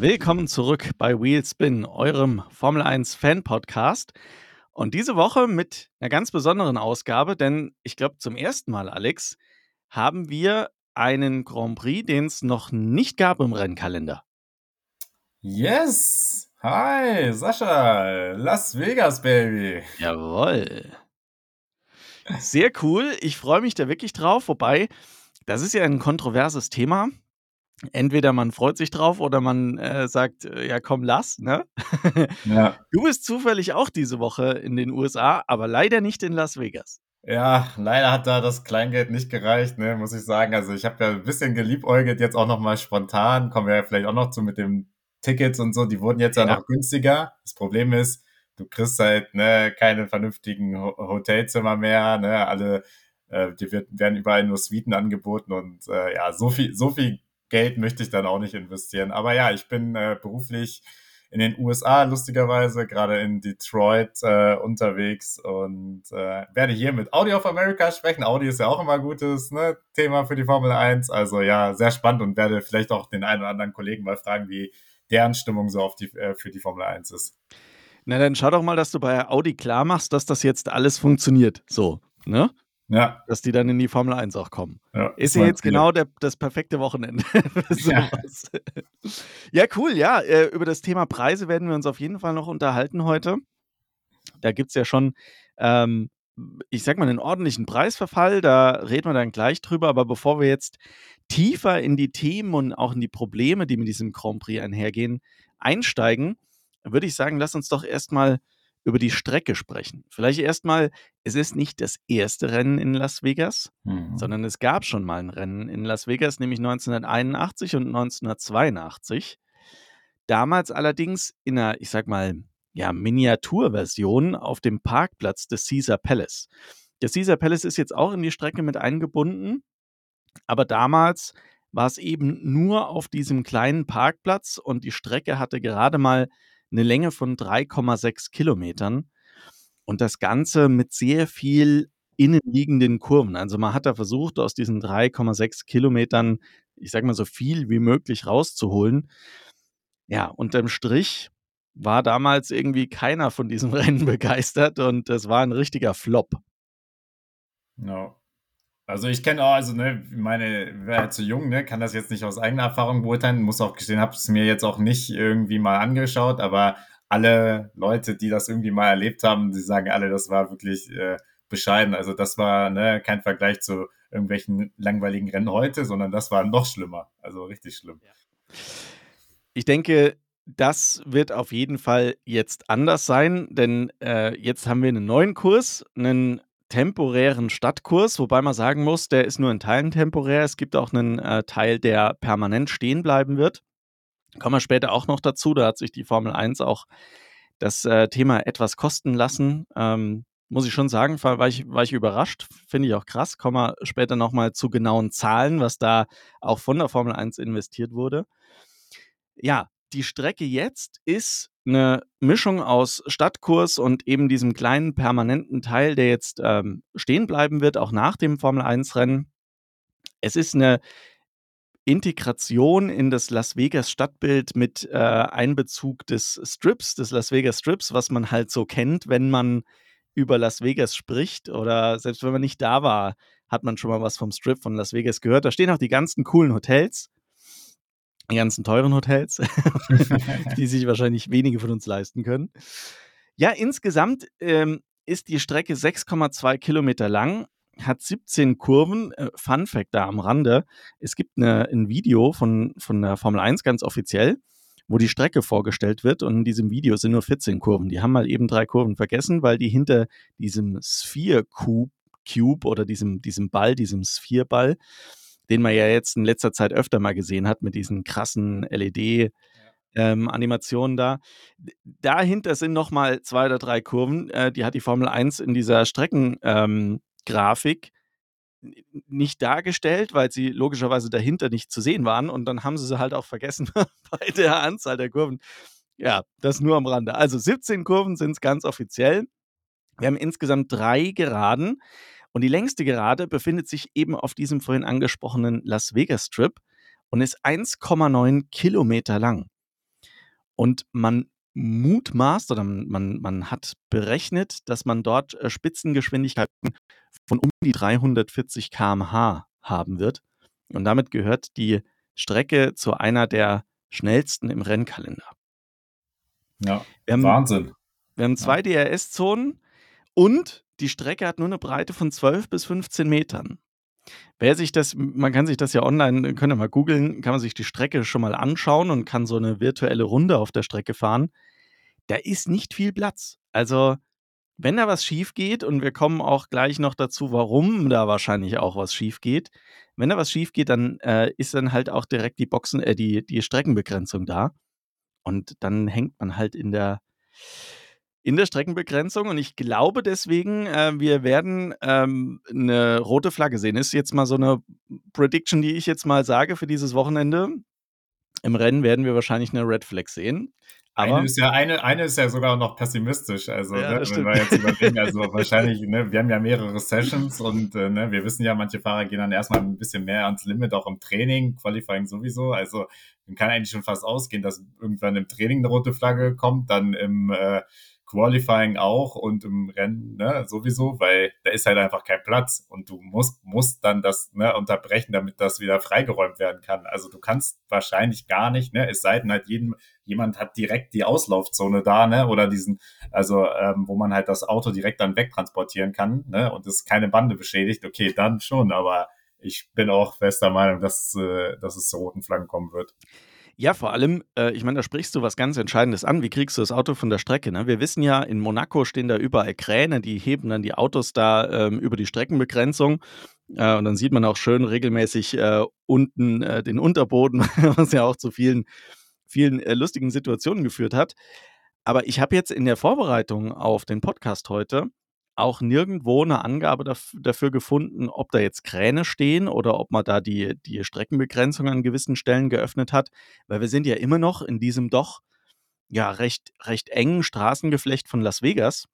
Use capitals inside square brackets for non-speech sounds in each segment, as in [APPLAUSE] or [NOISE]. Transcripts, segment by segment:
Willkommen zurück bei Wheelspin, eurem Formel 1 Fan Podcast. Und diese Woche mit einer ganz besonderen Ausgabe, denn ich glaube, zum ersten Mal, Alex, haben wir einen Grand Prix, den es noch nicht gab im Rennkalender. Yes! Hi, Sascha! Las Vegas, Baby! Jawoll. Sehr cool. Ich freue mich da wirklich drauf. Wobei, das ist ja ein kontroverses Thema entweder man freut sich drauf oder man äh, sagt, äh, ja komm, lass, ne? Ja. [LAUGHS] Du bist zufällig auch diese Woche in den USA, aber leider nicht in Las Vegas. Ja, leider hat da das Kleingeld nicht gereicht, ne, muss ich sagen. Also ich habe ja ein bisschen geliebäugelt, jetzt auch nochmal spontan, kommen wir ja vielleicht auch noch zu mit den Tickets und so, die wurden jetzt ja, ja noch günstiger. Das Problem ist, du kriegst halt ne, keine vernünftigen Hotelzimmer mehr, ne, alle, äh, die wird, werden überall nur Suiten angeboten und äh, ja, so viel, so viel Geld möchte ich dann auch nicht investieren. Aber ja, ich bin äh, beruflich in den USA lustigerweise, gerade in Detroit äh, unterwegs und äh, werde hier mit Audi of America sprechen. Audi ist ja auch immer ein gutes ne, Thema für die Formel 1. Also ja, sehr spannend und werde vielleicht auch den einen oder anderen Kollegen mal fragen, wie deren Stimmung so auf die, äh, für die Formel 1 ist. Na, dann schau doch mal, dass du bei Audi klar machst, dass das jetzt alles funktioniert. So, ne? Ja. Dass die dann in die Formel 1 auch kommen. Ja, ist ja jetzt genau der, das perfekte Wochenende [LAUGHS] für sowas. Ja. ja, cool, ja. Äh, über das Thema Preise werden wir uns auf jeden Fall noch unterhalten heute. Da gibt es ja schon, ähm, ich sag mal, einen ordentlichen Preisverfall. Da reden wir dann gleich drüber. Aber bevor wir jetzt tiefer in die Themen und auch in die Probleme, die mit diesem Grand Prix einhergehen, einsteigen, würde ich sagen, lass uns doch erstmal über die Strecke sprechen. Vielleicht erstmal, es ist nicht das erste Rennen in Las Vegas, mhm. sondern es gab schon mal ein Rennen in Las Vegas, nämlich 1981 und 1982. Damals allerdings in einer, ich sag mal, ja, Miniaturversion auf dem Parkplatz des Caesar Palace. Der Caesar Palace ist jetzt auch in die Strecke mit eingebunden, aber damals war es eben nur auf diesem kleinen Parkplatz und die Strecke hatte gerade mal eine Länge von 3,6 Kilometern und das Ganze mit sehr viel innenliegenden Kurven. Also man hat da versucht, aus diesen 3,6 Kilometern, ich sag mal, so viel wie möglich rauszuholen. Ja, unterm Strich war damals irgendwie keiner von diesem [LAUGHS] Rennen begeistert und es war ein richtiger Flop. No. Also ich kenne auch, also ne, meine, wer zu jung, ne, kann das jetzt nicht aus eigener Erfahrung beurteilen, muss auch gestehen, habe es mir jetzt auch nicht irgendwie mal angeschaut, aber alle Leute, die das irgendwie mal erlebt haben, die sagen alle, das war wirklich äh, bescheiden. Also das war ne, kein Vergleich zu irgendwelchen langweiligen Rennen heute, sondern das war noch schlimmer. Also richtig schlimm. Ich denke, das wird auf jeden Fall jetzt anders sein, denn äh, jetzt haben wir einen neuen Kurs, einen temporären Stadtkurs, wobei man sagen muss, der ist nur in Teilen temporär. Es gibt auch einen äh, Teil, der permanent stehen bleiben wird. Kommen wir später auch noch dazu. Da hat sich die Formel 1 auch das äh, Thema etwas kosten lassen. Ähm, muss ich schon sagen, war ich, war ich überrascht. Finde ich auch krass. Kommen wir später nochmal zu genauen Zahlen, was da auch von der Formel 1 investiert wurde. Ja, die Strecke jetzt ist eine Mischung aus Stadtkurs und eben diesem kleinen permanenten Teil, der jetzt ähm, stehen bleiben wird, auch nach dem Formel-1-Rennen. Es ist eine Integration in das Las Vegas Stadtbild mit äh, Einbezug des Strips, des Las Vegas Strips, was man halt so kennt, wenn man über Las Vegas spricht oder selbst wenn man nicht da war, hat man schon mal was vom Strip von Las Vegas gehört. Da stehen auch die ganzen coolen Hotels die ganzen teuren Hotels, [LAUGHS] die sich wahrscheinlich wenige von uns leisten können. Ja, insgesamt ähm, ist die Strecke 6,2 Kilometer lang, hat 17 Kurven. Äh, Fun Fact da am Rande: Es gibt eine, ein Video von, von der Formel 1 ganz offiziell, wo die Strecke vorgestellt wird. Und in diesem Video sind nur 14 Kurven. Die haben mal eben drei Kurven vergessen, weil die hinter diesem Sphere Cube, oder diesem, diesem Ball, diesem Sphere-Ball, den man ja jetzt in letzter Zeit öfter mal gesehen hat mit diesen krassen LED. Ähm, Animationen da. Dahinter sind nochmal zwei oder drei Kurven. Äh, die hat die Formel 1 in dieser Streckengrafik ähm, nicht dargestellt, weil sie logischerweise dahinter nicht zu sehen waren. Und dann haben sie sie halt auch vergessen [LAUGHS] bei der Anzahl der Kurven. Ja, das nur am Rande. Also 17 Kurven sind es ganz offiziell. Wir haben insgesamt drei Geraden. Und die längste Gerade befindet sich eben auf diesem vorhin angesprochenen Las Vegas Strip und ist 1,9 Kilometer lang. Und man mutmaßt oder man, man hat berechnet, dass man dort äh, Spitzengeschwindigkeiten von um die 340 km/h haben wird. Und damit gehört die Strecke zu einer der schnellsten im Rennkalender. Ja, wir haben, Wahnsinn. Wir haben zwei ja. DRS-Zonen und die Strecke hat nur eine Breite von 12 bis 15 Metern. Wer sich das, man kann sich das ja online, könnt ihr mal googeln, kann man sich die Strecke schon mal anschauen und kann so eine virtuelle Runde auf der Strecke fahren. Da ist nicht viel Platz. Also, wenn da was schief geht, und wir kommen auch gleich noch dazu, warum da wahrscheinlich auch was schief geht, wenn da was schief geht, dann äh, ist dann halt auch direkt die Boxen, äh, die, die Streckenbegrenzung da. Und dann hängt man halt in der, in der Streckenbegrenzung. Und ich glaube deswegen, äh, wir werden ähm, eine rote Flagge sehen. Ist jetzt mal so eine Prediction, die ich jetzt mal sage für dieses Wochenende. Im Rennen werden wir wahrscheinlich eine Red Flag sehen. Aber eine ist ja eine, eine ist ja sogar noch pessimistisch. Also, ja, ne, wenn wir jetzt überlegen, also wahrscheinlich, ne, wir haben ja mehrere Sessions und äh, ne, wir wissen ja, manche Fahrer gehen dann erstmal ein bisschen mehr ans Limit, auch im Training, Qualifying sowieso. Also man kann eigentlich schon fast ausgehen, dass irgendwann im Training eine rote Flagge kommt, dann im äh, Qualifying auch und im Rennen ne, sowieso, weil da ist halt einfach kein Platz und du musst, musst dann das ne, unterbrechen, damit das wieder freigeräumt werden kann. Also du kannst wahrscheinlich gar nicht, ne, es sei denn halt jeden, jemand hat direkt die Auslaufzone da, ne, oder diesen, also ähm, wo man halt das Auto direkt dann wegtransportieren kann, ne, und es keine Bande beschädigt, okay, dann schon, aber ich bin auch fester Meinung, dass, äh, dass es zu roten Flaggen kommen wird. Ja, vor allem, äh, ich meine, da sprichst du was ganz Entscheidendes an. Wie kriegst du das Auto von der Strecke? Ne? Wir wissen ja, in Monaco stehen da überall Kräne, die heben dann die Autos da ähm, über die Streckenbegrenzung. Äh, und dann sieht man auch schön regelmäßig äh, unten äh, den Unterboden, [LAUGHS] was ja auch zu vielen, vielen äh, lustigen Situationen geführt hat. Aber ich habe jetzt in der Vorbereitung auf den Podcast heute auch nirgendwo eine Angabe dafür gefunden, ob da jetzt Kräne stehen oder ob man da die, die Streckenbegrenzung an gewissen Stellen geöffnet hat, weil wir sind ja immer noch in diesem doch ja recht, recht engen Straßengeflecht von Las Vegas.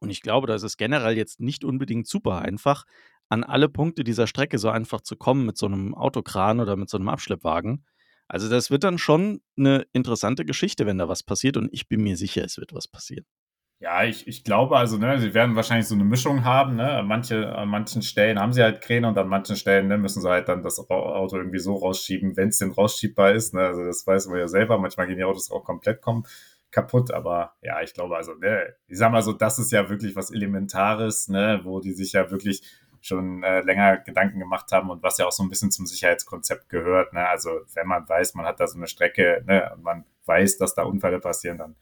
Und ich glaube, da ist es generell jetzt nicht unbedingt super einfach, an alle Punkte dieser Strecke so einfach zu kommen mit so einem Autokran oder mit so einem Abschleppwagen. Also das wird dann schon eine interessante Geschichte, wenn da was passiert und ich bin mir sicher, es wird was passieren. Ja, ich, ich glaube also, ne, sie werden wahrscheinlich so eine Mischung haben, ne? Manche, an manchen Stellen haben sie halt Kräne und an manchen Stellen ne, müssen sie halt dann das Auto irgendwie so rausschieben, wenn es denn rausschiebbar ist. Ne? Also das weiß man ja selber. Manchmal gehen die Autos auch komplett kommen, kaputt, aber ja, ich glaube also, ne, ich sag mal so, das ist ja wirklich was Elementares, ne, wo die sich ja wirklich schon äh, länger Gedanken gemacht haben und was ja auch so ein bisschen zum Sicherheitskonzept gehört. Ne? Also wenn man weiß, man hat da so eine Strecke ne, und man weiß, dass da Unfälle passieren, dann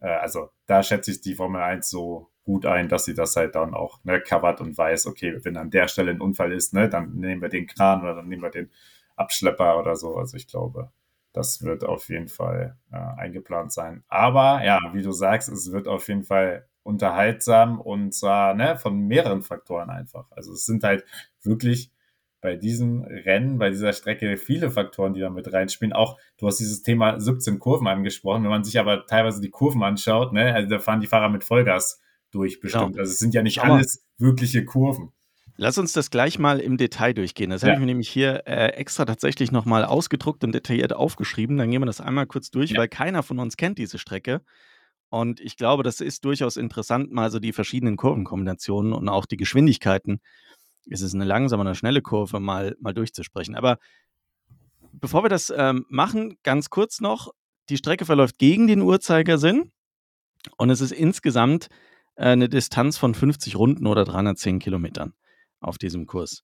äh, also da schätze ich die Formel 1 so gut ein, dass sie das halt dann auch ne, covert und weiß, okay, wenn an der Stelle ein Unfall ist, ne, dann nehmen wir den Kran oder dann nehmen wir den Abschlepper oder so. Also ich glaube, das wird auf jeden Fall äh, eingeplant sein. Aber ja, wie du sagst, es wird auf jeden Fall unterhaltsam und zwar ne, von mehreren Faktoren einfach. Also es sind halt wirklich bei diesem Rennen, bei dieser Strecke viele Faktoren, die da mit reinspielen. Auch du hast dieses Thema 17 Kurven angesprochen. Wenn man sich aber teilweise die Kurven anschaut, ne, also da fahren die Fahrer mit Vollgas durch bestimmt. Genau. Also es sind ja nicht alles wirkliche Kurven. Lass uns das gleich mal im Detail durchgehen. Das ja. habe ich mir nämlich hier äh, extra tatsächlich nochmal ausgedruckt und detailliert aufgeschrieben. Dann gehen wir das einmal kurz durch, ja. weil keiner von uns kennt diese Strecke. Und ich glaube, das ist durchaus interessant, mal so die verschiedenen Kurvenkombinationen und auch die Geschwindigkeiten ist es eine langsame oder schnelle Kurve mal, mal durchzusprechen. Aber bevor wir das ähm, machen, ganz kurz noch, die Strecke verläuft gegen den Uhrzeigersinn und es ist insgesamt äh, eine Distanz von 50 Runden oder 310 Kilometern auf diesem Kurs.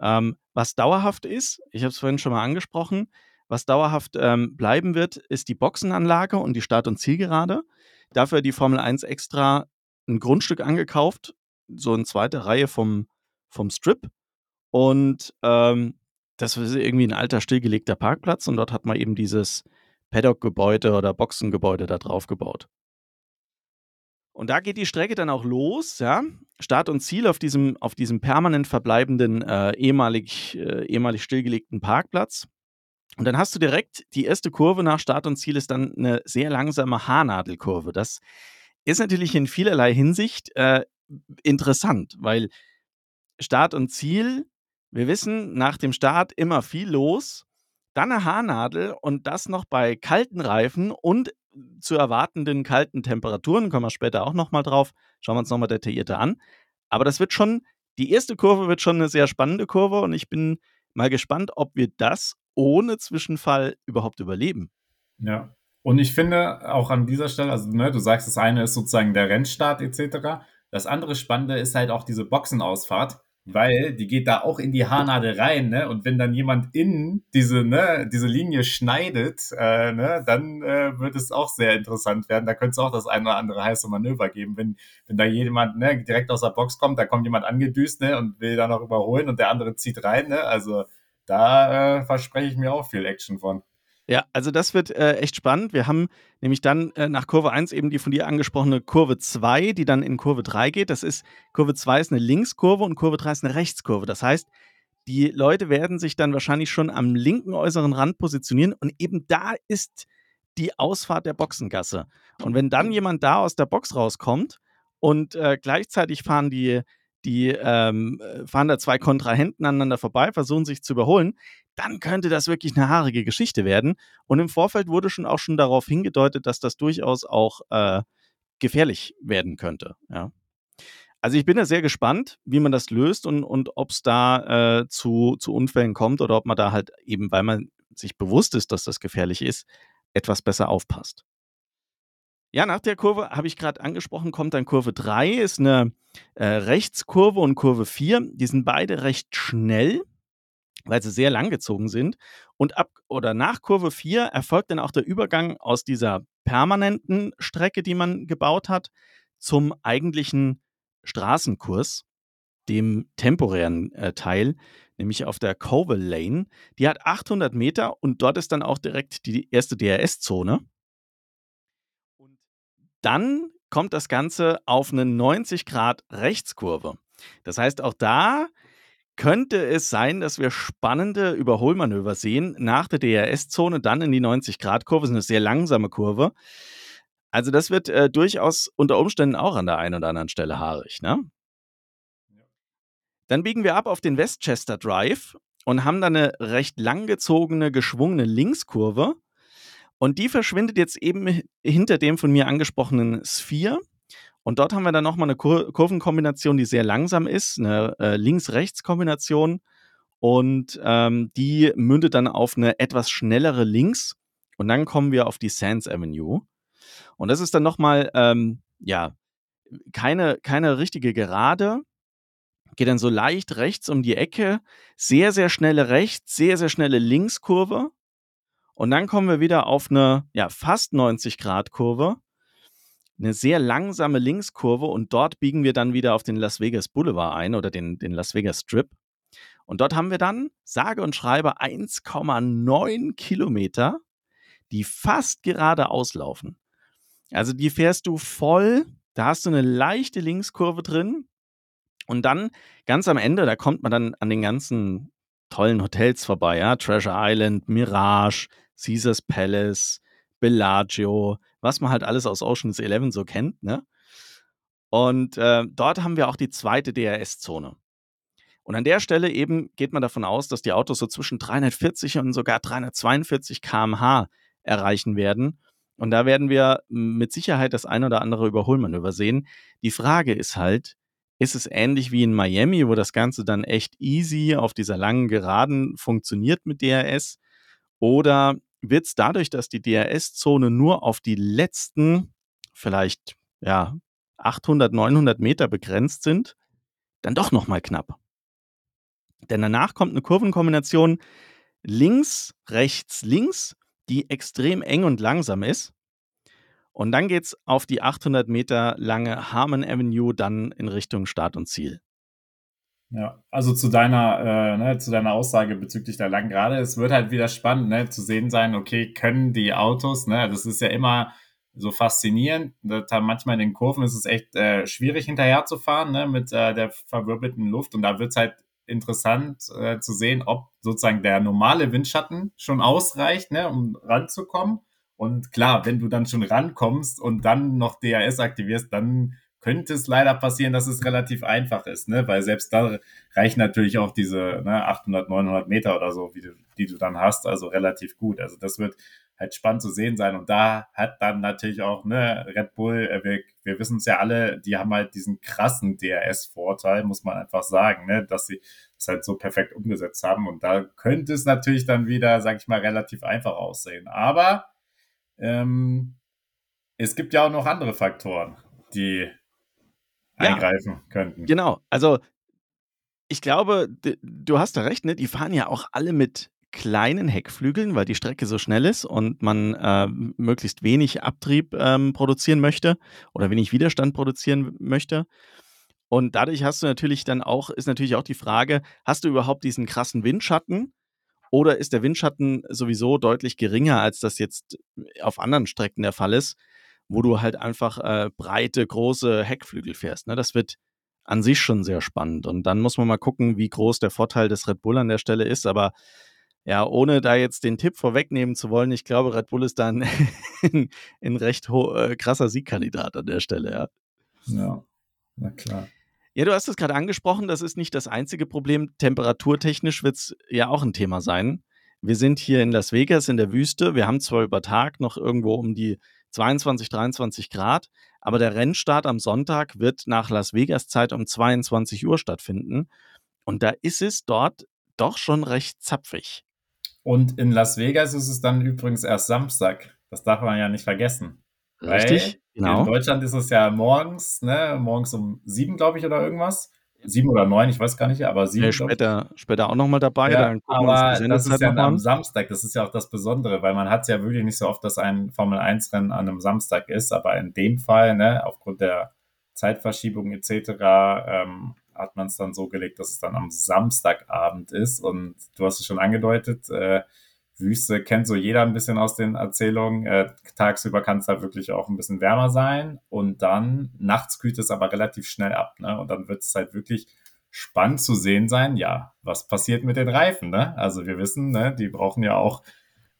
Ähm, was dauerhaft ist, ich habe es vorhin schon mal angesprochen, was dauerhaft ähm, bleiben wird, ist die Boxenanlage und die Start- und Zielgerade. Dafür hat die Formel 1 extra ein Grundstück angekauft, so in zweiter Reihe vom, vom Strip. Und ähm, das ist irgendwie ein alter, stillgelegter Parkplatz und dort hat man eben dieses Paddock-Gebäude oder Boxengebäude da drauf gebaut. Und da geht die Strecke dann auch los, ja. Start und Ziel auf diesem, auf diesem permanent verbleibenden, äh, ehemalig, äh, ehemalig stillgelegten Parkplatz. Und dann hast du direkt die erste Kurve nach Start und Ziel ist dann eine sehr langsame Haarnadelkurve. Das ist natürlich in vielerlei Hinsicht äh, interessant, weil Start und Ziel, wir wissen, nach dem Start immer viel los. dann eine Haarnadel und das noch bei kalten Reifen und zu erwartenden kalten Temperaturen, kommen wir später auch nochmal drauf, schauen wir uns nochmal detaillierter an. Aber das wird schon, die erste Kurve wird schon eine sehr spannende Kurve und ich bin mal gespannt, ob wir das ohne Zwischenfall überhaupt überleben. Ja. Und ich finde auch an dieser Stelle, also ne, du sagst, das eine ist sozusagen der Rennstart etc. Das andere Spannende ist halt auch diese Boxenausfahrt weil die geht da auch in die Haarnadel rein, ne? Und wenn dann jemand innen diese, ne, diese Linie schneidet, äh, ne, dann äh, wird es auch sehr interessant werden. Da könnte es auch das eine oder andere heiße Manöver geben, wenn, wenn da jemand ne, direkt aus der Box kommt, da kommt jemand angedüst ne, und will da noch überholen und der andere zieht rein. Ne? Also da äh, verspreche ich mir auch viel Action von. Ja, also das wird äh, echt spannend. Wir haben nämlich dann äh, nach Kurve 1 eben die von dir angesprochene Kurve 2, die dann in Kurve 3 geht. Das ist, Kurve 2 ist eine Linkskurve und Kurve 3 ist eine Rechtskurve. Das heißt, die Leute werden sich dann wahrscheinlich schon am linken äußeren Rand positionieren und eben da ist die Ausfahrt der Boxengasse. Und wenn dann jemand da aus der Box rauskommt und äh, gleichzeitig fahren die, die ähm, fahren da zwei Kontrahenten aneinander vorbei, versuchen sich zu überholen, dann könnte das wirklich eine haarige Geschichte werden. Und im Vorfeld wurde schon auch schon darauf hingedeutet, dass das durchaus auch äh, gefährlich werden könnte. Ja. Also ich bin da sehr gespannt, wie man das löst und, und ob es da äh, zu, zu Unfällen kommt oder ob man da halt eben, weil man sich bewusst ist, dass das gefährlich ist, etwas besser aufpasst. Ja, nach der Kurve habe ich gerade angesprochen, kommt dann Kurve 3, ist eine äh, Rechtskurve und Kurve 4. Die sind beide recht schnell weil sie sehr lang gezogen sind. Und ab oder nach Kurve 4 erfolgt dann auch der Übergang aus dieser permanenten Strecke, die man gebaut hat, zum eigentlichen Straßenkurs, dem temporären äh, Teil, nämlich auf der Covell Lane. Die hat 800 Meter und dort ist dann auch direkt die erste DRS-Zone. Dann kommt das Ganze auf eine 90 Grad Rechtskurve. Das heißt, auch da könnte es sein, dass wir spannende Überholmanöver sehen nach der DRS-Zone, dann in die 90-Grad-Kurve. Das ist eine sehr langsame Kurve. Also, das wird äh, durchaus unter Umständen auch an der einen oder anderen Stelle haarig. Ne? Dann biegen wir ab auf den Westchester Drive und haben dann eine recht langgezogene, geschwungene Linkskurve. Und die verschwindet jetzt eben hinter dem von mir angesprochenen Sphere. Und dort haben wir dann nochmal eine Kur Kurvenkombination, die sehr langsam ist, eine äh, Links-Rechts-Kombination. Und ähm, die mündet dann auf eine etwas schnellere Links. Und dann kommen wir auf die Sands Avenue. Und das ist dann nochmal, ähm, ja, keine, keine richtige Gerade. Geht dann so leicht rechts um die Ecke. Sehr, sehr schnelle Rechts-, sehr, sehr schnelle Linkskurve. Und dann kommen wir wieder auf eine, ja, fast 90-Grad-Kurve eine sehr langsame Linkskurve und dort biegen wir dann wieder auf den Las Vegas Boulevard ein oder den, den Las Vegas Strip. Und dort haben wir dann, sage und schreibe, 1,9 Kilometer, die fast gerade auslaufen. Also die fährst du voll, da hast du eine leichte Linkskurve drin. Und dann ganz am Ende, da kommt man dann an den ganzen tollen Hotels vorbei, ja, Treasure Island, Mirage, Caesars Palace, Bellagio, was man halt alles aus Oceans 11 so kennt, ne? Und äh, dort haben wir auch die zweite DRS-Zone. Und an der Stelle eben geht man davon aus, dass die Autos so zwischen 340 und sogar 342 km/h erreichen werden. Und da werden wir mit Sicherheit das ein oder andere Überholmanöver sehen. Die Frage ist halt, ist es ähnlich wie in Miami, wo das Ganze dann echt easy auf dieser langen Geraden funktioniert mit DRS? Oder wird es dadurch, dass die DRS-Zone nur auf die letzten vielleicht ja 800, 900 Meter begrenzt sind, dann doch noch mal knapp. Denn danach kommt eine Kurvenkombination links, rechts, links, die extrem eng und langsam ist. Und dann geht es auf die 800 Meter lange Harmon Avenue dann in Richtung Start und Ziel. Ja, also zu deiner, äh, ne, zu deiner Aussage bezüglich der langen Gerade, es wird halt wieder spannend, ne, zu sehen sein, okay, können die Autos, ne, das ist ja immer so faszinierend. manchmal in den Kurven ist es echt äh, schwierig hinterher zu fahren, ne, mit äh, der verwirbelten Luft. Und da wird es halt interessant äh, zu sehen, ob sozusagen der normale Windschatten schon ausreicht, ne, um ranzukommen. Und klar, wenn du dann schon rankommst und dann noch DRS aktivierst, dann könnte es leider passieren, dass es relativ einfach ist, ne? weil selbst da reichen natürlich auch diese ne, 800, 900 Meter oder so, wie du, die du dann hast, also relativ gut. Also das wird halt spannend zu sehen sein. Und da hat dann natürlich auch ne, Red Bull, äh, wir, wir wissen es ja alle, die haben halt diesen krassen DRS-Vorteil, muss man einfach sagen, ne, dass sie das halt so perfekt umgesetzt haben. Und da könnte es natürlich dann wieder, sag ich mal, relativ einfach aussehen. Aber ähm, es gibt ja auch noch andere Faktoren, die ja, eingreifen könnten. Genau, also ich glaube, du hast da recht, ne? Die fahren ja auch alle mit kleinen Heckflügeln, weil die Strecke so schnell ist und man äh, möglichst wenig Abtrieb ähm, produzieren möchte oder wenig Widerstand produzieren möchte. Und dadurch hast du natürlich dann auch, ist natürlich auch die Frage, hast du überhaupt diesen krassen Windschatten oder ist der Windschatten sowieso deutlich geringer, als das jetzt auf anderen Strecken der Fall ist, wo du halt einfach äh, breite, große Heckflügel fährst. Ne? Das wird an sich schon sehr spannend. Und dann muss man mal gucken, wie groß der Vorteil des Red Bull an der Stelle ist. Aber ja, ohne da jetzt den Tipp vorwegnehmen zu wollen, ich glaube, Red Bull ist dann [LAUGHS] ein, ein recht äh, krasser Siegkandidat an der Stelle, ja. Ja, na klar. Ja, du hast es gerade angesprochen, das ist nicht das einzige Problem. Temperaturtechnisch wird es ja auch ein Thema sein. Wir sind hier in Las Vegas in der Wüste. Wir haben zwar über Tag noch irgendwo um die 22, 23 Grad, aber der Rennstart am Sonntag wird nach Las Vegas Zeit um 22 Uhr stattfinden. Und da ist es dort doch schon recht zapfig. Und in Las Vegas ist es dann übrigens erst Samstag. Das darf man ja nicht vergessen. Richtig, genau. In Deutschland ist es ja morgens, ne, morgens um sieben, glaube ich, oder irgendwas. Sieben oder neun, ich weiß gar nicht, aber sieben. Ja, später, später auch nochmal dabei. Ja, aber das ist ja am Samstag, das ist ja auch das Besondere, weil man hat es ja wirklich nicht so oft, dass ein Formel-1-Rennen an einem Samstag ist, aber in dem Fall, ne, aufgrund der Zeitverschiebung etc., ähm, hat man es dann so gelegt, dass es dann am Samstagabend ist. Und du hast es schon angedeutet, äh, Wüste kennt so jeder ein bisschen aus den Erzählungen. Äh, tagsüber kann es da wirklich auch ein bisschen wärmer sein und dann nachts kühlt es aber relativ schnell ab. Ne? Und dann wird es halt wirklich spannend zu sehen sein, ja, was passiert mit den Reifen. Ne? Also wir wissen, ne, die brauchen ja auch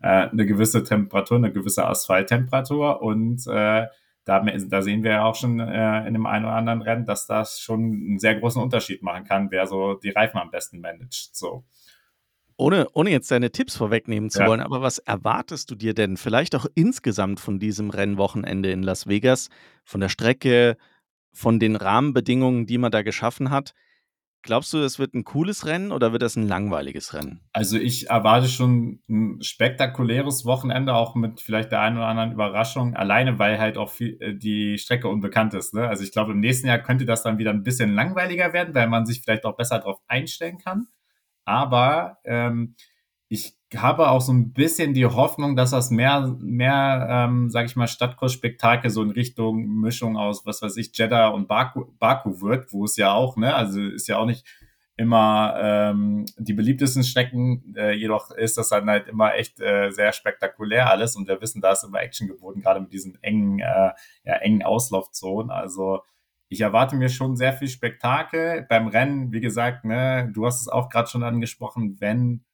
äh, eine gewisse Temperatur, eine gewisse Asphalttemperatur und äh, da, da sehen wir ja auch schon äh, in dem einen oder anderen Rennen, dass das schon einen sehr großen Unterschied machen kann, wer so die Reifen am besten managt. So ohne, ohne jetzt deine Tipps vorwegnehmen zu ja. wollen, aber was erwartest du dir denn vielleicht auch insgesamt von diesem Rennwochenende in Las Vegas, von der Strecke, von den Rahmenbedingungen, die man da geschaffen hat? Glaubst du, es wird ein cooles Rennen oder wird das ein langweiliges Rennen? Also ich erwarte schon ein spektakuläres Wochenende, auch mit vielleicht der einen oder anderen Überraschung, alleine weil halt auch viel, äh, die Strecke unbekannt ist. Ne? Also ich glaube, im nächsten Jahr könnte das dann wieder ein bisschen langweiliger werden, weil man sich vielleicht auch besser darauf einstellen kann. Aber ähm, ich habe auch so ein bisschen die Hoffnung, dass das mehr, mehr, ähm, sag ich mal, Stadtkursspektakel so in Richtung Mischung aus, was weiß ich, Jeddah und Baku, Baku wird, wo es ja auch, ne, also ist ja auch nicht immer ähm, die beliebtesten Strecken, äh, jedoch ist das dann halt immer echt äh, sehr spektakulär alles und wir wissen, da ist immer Action geboten, gerade mit diesen engen, äh, ja, engen Auslaufzonen. Also ich erwarte mir schon sehr viel Spektakel. Beim Rennen, wie gesagt, ne, du hast es auch gerade schon angesprochen, wenn,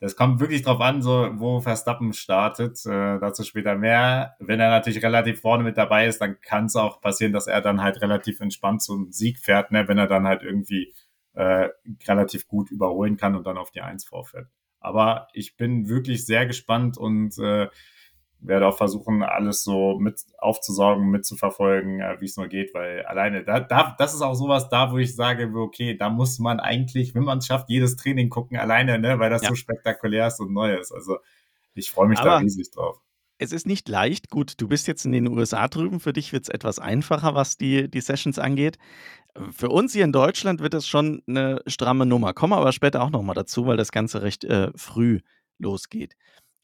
das kommt wirklich drauf an, so, wo Verstappen startet, äh, dazu später mehr. Wenn er natürlich relativ vorne mit dabei ist, dann kann es auch passieren, dass er dann halt relativ entspannt zum Sieg fährt, ne, wenn er dann halt irgendwie äh, relativ gut überholen kann und dann auf die Eins vorfährt. Aber ich bin wirklich sehr gespannt und äh, werde auch versuchen, alles so mit aufzusaugen, mitzuverfolgen, äh, wie es nur geht, weil alleine, da, da, das ist auch sowas da, wo ich sage, okay, da muss man eigentlich, wenn man es schafft, jedes Training gucken, alleine, ne, weil das ja. so spektakulär ist und neu ist. Also ich freue mich Aber da riesig drauf. Es ist nicht leicht. Gut, du bist jetzt in den USA drüben. Für dich wird es etwas einfacher, was die, die Sessions angeht. Für uns hier in Deutschland wird es schon eine stramme Nummer. Kommen aber später auch nochmal dazu, weil das Ganze recht äh, früh losgeht.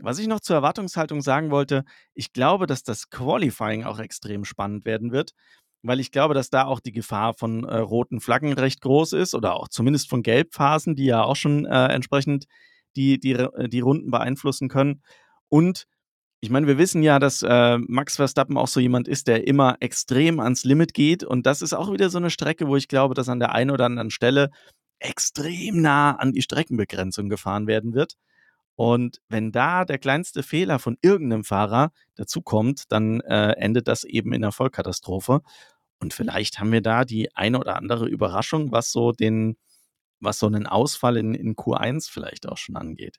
Was ich noch zur Erwartungshaltung sagen wollte, ich glaube, dass das Qualifying auch extrem spannend werden wird, weil ich glaube, dass da auch die Gefahr von äh, roten Flaggen recht groß ist oder auch zumindest von Gelbphasen, die ja auch schon äh, entsprechend die, die, äh, die Runden beeinflussen können. Und ich meine, wir wissen ja, dass äh, Max Verstappen auch so jemand ist, der immer extrem ans Limit geht. Und das ist auch wieder so eine Strecke, wo ich glaube, dass an der einen oder anderen Stelle extrem nah an die Streckenbegrenzung gefahren werden wird. Und wenn da der kleinste Fehler von irgendeinem Fahrer dazukommt, dann äh, endet das eben in einer Vollkatastrophe. Und vielleicht haben wir da die eine oder andere Überraschung, was so den, was so einen Ausfall in, in Q1 vielleicht auch schon angeht.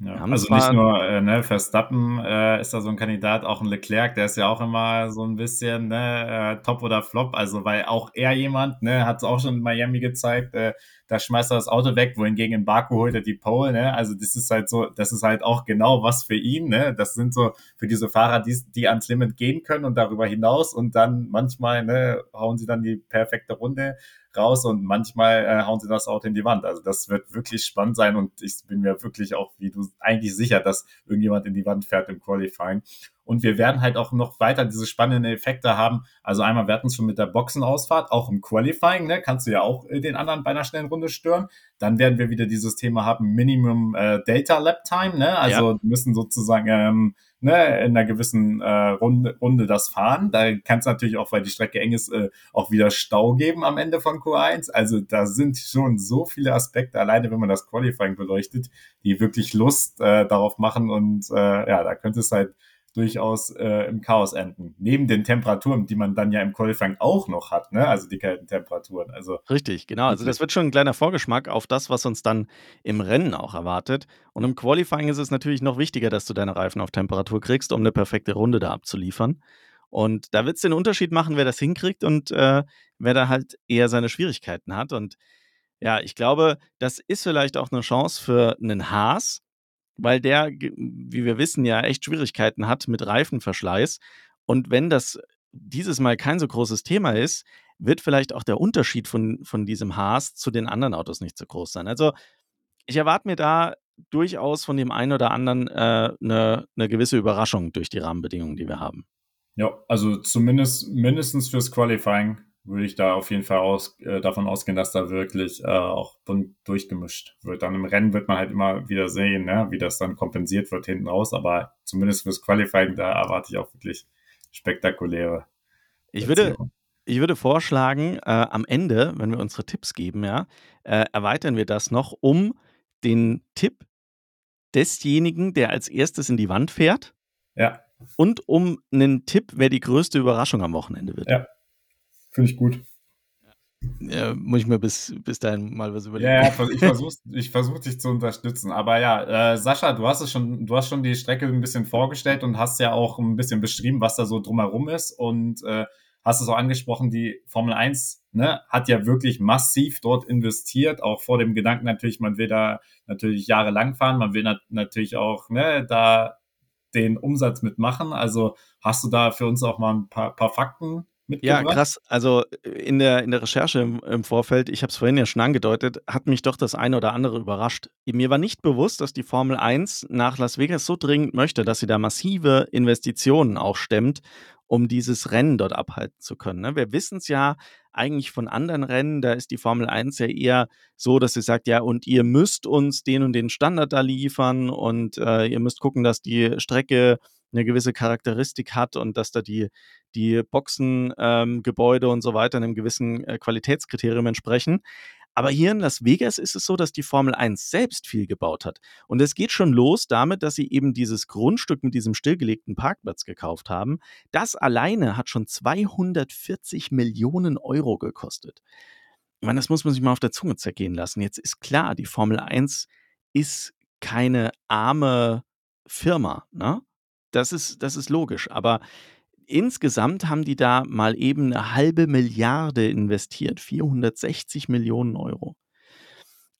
Ja, also nicht nur äh, ne, Verstappen äh, ist da so ein Kandidat, auch ein Leclerc, der ist ja auch immer so ein bisschen ne, äh, Top oder Flop, also weil auch er jemand, ne, hat es auch schon in Miami gezeigt, äh, da schmeißt er das Auto weg, wohingegen in Baku holt er die Pole, ne? Also das ist halt so, das ist halt auch genau was für ihn, ne? Das sind so für diese Fahrer, die, die ans Limit gehen können und darüber hinaus und dann manchmal, ne, hauen sie dann die perfekte Runde raus und manchmal äh, hauen sie das Auto in die Wand. Also das wird wirklich spannend sein und ich bin mir wirklich auch, wie du eigentlich sicher, dass irgendjemand in die Wand fährt im Qualifying. Und wir werden halt auch noch weiter diese spannenden Effekte haben. Also einmal, wir hatten es schon mit der Boxenausfahrt, auch im Qualifying, ne, kannst du ja auch äh, den anderen bei einer schnellen Runde stören. Dann werden wir wieder dieses Thema haben, Minimum äh, Data Lap Time, ne? Also ja. müssen sozusagen ähm, ne, in einer gewissen äh, Runde, Runde das fahren. Da kann es natürlich auch, weil die Strecke eng ist, äh, auch wieder Stau geben am Ende von Q1. Also da sind schon so viele Aspekte, alleine wenn man das Qualifying beleuchtet, die wirklich Lust äh, darauf machen. Und äh, ja, da könnte es halt durchaus äh, im Chaos enden. Neben den Temperaturen, die man dann ja im Qualifying auch noch hat, ne? also die kalten Temperaturen. Also Richtig, genau. Also das wird schon ein kleiner Vorgeschmack auf das, was uns dann im Rennen auch erwartet. Und im Qualifying ist es natürlich noch wichtiger, dass du deine Reifen auf Temperatur kriegst, um eine perfekte Runde da abzuliefern. Und da wird es den Unterschied machen, wer das hinkriegt und äh, wer da halt eher seine Schwierigkeiten hat. Und ja, ich glaube, das ist vielleicht auch eine Chance für einen Haas, weil der, wie wir wissen, ja echt Schwierigkeiten hat mit Reifenverschleiß. Und wenn das dieses Mal kein so großes Thema ist, wird vielleicht auch der Unterschied von, von diesem Haas zu den anderen Autos nicht so groß sein. Also ich erwarte mir da durchaus von dem einen oder anderen eine äh, ne, ne gewisse Überraschung durch die Rahmenbedingungen, die wir haben. Ja, also zumindest mindestens fürs Qualifying würde ich da auf jeden Fall aus, äh, davon ausgehen, dass da wirklich äh, auch bunt durchgemischt wird. Dann im Rennen wird man halt immer wieder sehen, ne, wie das dann kompensiert wird hinten raus. Aber zumindest fürs Qualifying, da erwarte ich auch wirklich spektakuläre. Ich würde, ich würde vorschlagen, äh, am Ende, wenn wir unsere Tipps geben, ja, äh, erweitern wir das noch um den Tipp desjenigen, der als erstes in die Wand fährt. Ja. Und um einen Tipp, wer die größte Überraschung am Wochenende wird. Ja. Finde ich gut. Ja, muss ich mir bis, bis dahin mal was überlegen. Ja, ja [LAUGHS] ich versuche ich versuch dich zu unterstützen. Aber ja, äh, Sascha, du hast es schon, du hast schon die Strecke ein bisschen vorgestellt und hast ja auch ein bisschen beschrieben, was da so drumherum ist. Und äh, hast es auch angesprochen, die Formel 1 ne, hat ja wirklich massiv dort investiert, auch vor dem Gedanken natürlich, man will da natürlich jahrelang fahren, man will nat natürlich auch ne, da den Umsatz mitmachen. Also hast du da für uns auch mal ein paar, paar Fakten ja, krass. Also in der, in der Recherche im, im Vorfeld, ich habe es vorhin ja schon angedeutet, hat mich doch das eine oder andere überrascht. Mir war nicht bewusst, dass die Formel 1 nach Las Vegas so dringend möchte, dass sie da massive Investitionen auch stemmt, um dieses Rennen dort abhalten zu können. Ne? Wir wissen es ja eigentlich von anderen Rennen, da ist die Formel 1 ja eher so, dass sie sagt, ja, und ihr müsst uns den und den Standard da liefern und äh, ihr müsst gucken, dass die Strecke eine gewisse Charakteristik hat und dass da die, die Boxengebäude ähm, und so weiter einem gewissen äh, Qualitätskriterium entsprechen. Aber hier in Las Vegas ist es so, dass die Formel 1 selbst viel gebaut hat. Und es geht schon los damit, dass sie eben dieses Grundstück mit diesem stillgelegten Parkplatz gekauft haben. Das alleine hat schon 240 Millionen Euro gekostet. Ich meine, das muss man sich mal auf der Zunge zergehen lassen. Jetzt ist klar, die Formel 1 ist keine arme Firma. Ne? Das ist, das ist logisch. Aber insgesamt haben die da mal eben eine halbe Milliarde investiert, 460 Millionen Euro.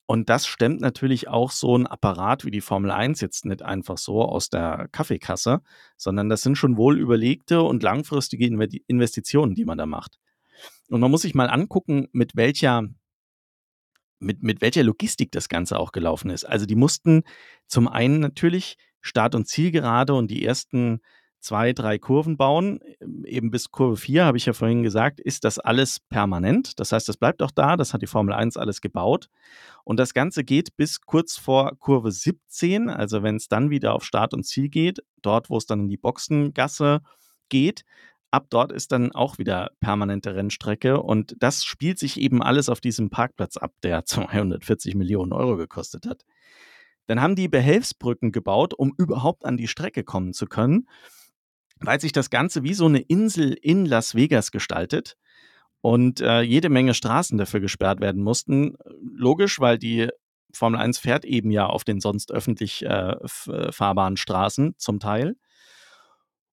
Und das stemmt natürlich auch so ein Apparat wie die Formel 1 jetzt nicht einfach so aus der Kaffeekasse, sondern das sind schon wohl überlegte und langfristige Investitionen, die man da macht. Und man muss sich mal angucken, mit welcher, mit, mit welcher Logistik das Ganze auch gelaufen ist. Also die mussten zum einen natürlich Start- und Zielgerade und die ersten zwei, drei Kurven bauen. Eben bis Kurve 4, habe ich ja vorhin gesagt, ist das alles permanent. Das heißt, das bleibt auch da. Das hat die Formel 1 alles gebaut. Und das Ganze geht bis kurz vor Kurve 17, also wenn es dann wieder auf Start und Ziel geht, dort, wo es dann in die Boxengasse geht. Ab dort ist dann auch wieder permanente Rennstrecke und das spielt sich eben alles auf diesem Parkplatz ab, der [LAUGHS] 240 Millionen Euro gekostet hat. Dann haben die Behelfsbrücken gebaut, um überhaupt an die Strecke kommen zu können, weil sich das Ganze wie so eine Insel in Las Vegas gestaltet. und äh, jede Menge Straßen dafür gesperrt werden mussten. Logisch, weil die Formel 1 fährt eben ja auf den sonst öffentlich äh, fahrbaren Straßen zum Teil.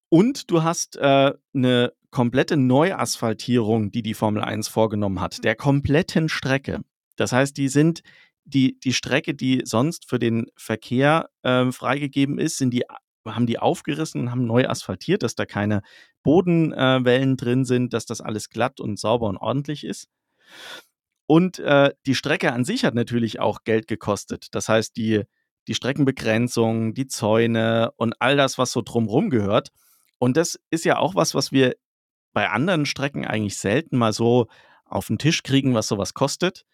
Und du hast äh, eine komplette Neuasphaltierung, die die Formel 1 vorgenommen hat, der kompletten Strecke. Das heißt, die sind die, die Strecke, die sonst für den Verkehr äh, freigegeben ist, sind die, haben die aufgerissen haben neu asphaltiert, dass da keine Bodenwellen äh, drin sind, dass das alles glatt und sauber und ordentlich ist. Und äh, die Strecke an sich hat natürlich auch Geld gekostet. Das heißt, die, die Streckenbegrenzung, die Zäune und all das, was so drumherum gehört. Und das ist ja auch was, was wir bei anderen Strecken eigentlich selten mal so auf den Tisch kriegen, was sowas kostet.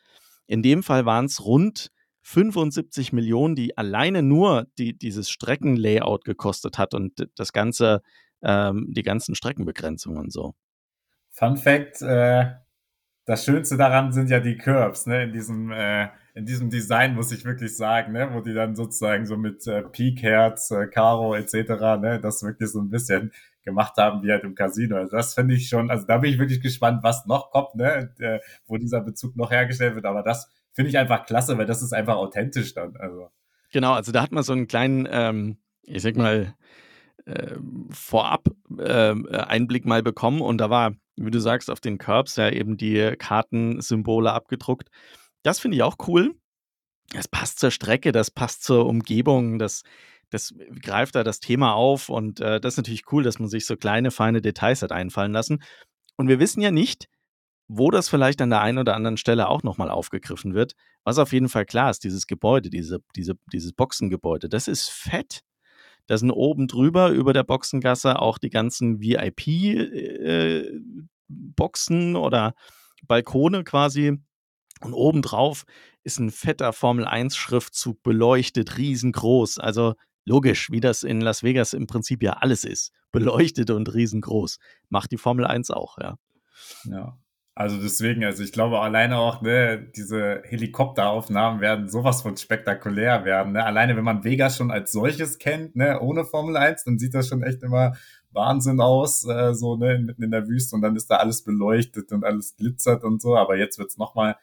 In dem Fall waren es rund 75 Millionen, die alleine nur die, dieses Streckenlayout gekostet hat und das ganze, ähm, die ganzen Streckenbegrenzungen und so. Fun Fact: äh, Das Schönste daran sind ja die Curves, ne? In diesem, äh, in diesem Design muss ich wirklich sagen, ne? Wo die dann sozusagen so mit äh, Peak Herz, äh, Caro etc. Ne? Das wirklich so ein bisschen gemacht haben wie halt im Casino. Also das finde ich schon, also da bin ich wirklich gespannt, was noch kommt, ne, der, wo dieser Bezug noch hergestellt wird. Aber das finde ich einfach klasse, weil das ist einfach authentisch dann. Also. Genau, also da hat man so einen kleinen, ähm, ich sag mal, äh, vorab äh, Einblick mal bekommen und da war, wie du sagst, auf den Curbs ja eben die Kartensymbole abgedruckt. Das finde ich auch cool. Das passt zur Strecke, das passt zur Umgebung, das das greift da das Thema auf und äh, das ist natürlich cool, dass man sich so kleine, feine Details hat einfallen lassen. Und wir wissen ja nicht, wo das vielleicht an der einen oder anderen Stelle auch nochmal aufgegriffen wird. Was auf jeden Fall klar ist, dieses Gebäude, diese, diese, dieses Boxengebäude, das ist fett. Da sind oben drüber, über der Boxengasse, auch die ganzen VIP-Boxen äh, oder Balkone quasi. Und obendrauf ist ein fetter Formel-1-Schriftzug beleuchtet, riesengroß. Also Logisch, wie das in Las Vegas im Prinzip ja alles ist. Beleuchtet und riesengroß. Macht die Formel 1 auch, ja. Ja. Also deswegen, also ich glaube alleine auch, ne, diese Helikopteraufnahmen werden sowas von spektakulär werden. Ne? Alleine wenn man Vegas schon als solches kennt, ne, ohne Formel 1, dann sieht das schon echt immer Wahnsinn aus, äh, so ne, mitten in der Wüste und dann ist da alles beleuchtet und alles glitzert und so. Aber jetzt wird's nochmal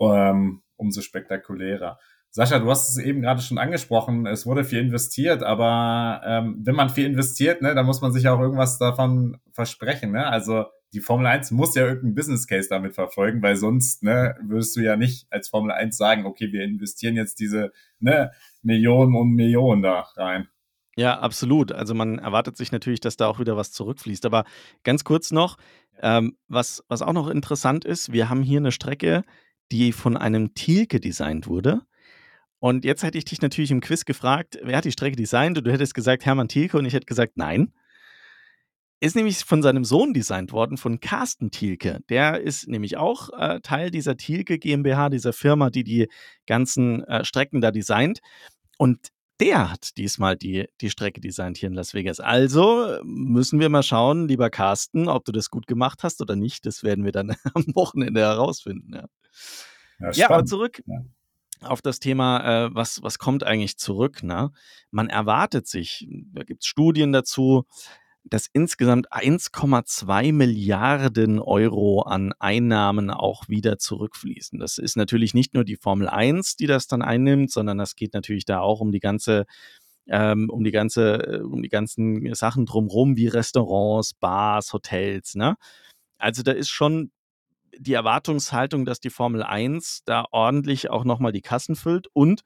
ähm, umso spektakulärer. Sascha, du hast es eben gerade schon angesprochen, es wurde viel investiert, aber ähm, wenn man viel investiert, ne, dann muss man sich auch irgendwas davon versprechen. Ne? Also die Formel 1 muss ja irgendeinen Business Case damit verfolgen, weil sonst ne, würdest du ja nicht als Formel 1 sagen, okay, wir investieren jetzt diese ne, Millionen und Millionen da rein. Ja, absolut. Also man erwartet sich natürlich, dass da auch wieder was zurückfließt. Aber ganz kurz noch, ähm, was, was auch noch interessant ist, wir haben hier eine Strecke, die von einem Thielke designt wurde. Und jetzt hätte ich dich natürlich im Quiz gefragt, wer hat die Strecke designt? Und du hättest gesagt Hermann Thielke und ich hätte gesagt nein. Ist nämlich von seinem Sohn designt worden, von Carsten Thielke. Der ist nämlich auch äh, Teil dieser Thielke GmbH, dieser Firma, die die ganzen äh, Strecken da designt. Und der hat diesmal die, die Strecke designt hier in Las Vegas. Also müssen wir mal schauen, lieber Carsten, ob du das gut gemacht hast oder nicht. Das werden wir dann [LAUGHS] am Wochenende herausfinden. Ja, ja, ja aber zurück. Ja auf das Thema, äh, was, was kommt eigentlich zurück. Ne? Man erwartet sich, da gibt es Studien dazu, dass insgesamt 1,2 Milliarden Euro an Einnahmen auch wieder zurückfließen. Das ist natürlich nicht nur die Formel 1, die das dann einnimmt, sondern das geht natürlich da auch um die ganze ähm, um die ganze, um die ganzen Sachen drumherum, wie Restaurants, Bars, Hotels, ne? Also da ist schon die Erwartungshaltung, dass die Formel 1 da ordentlich auch nochmal die Kassen füllt und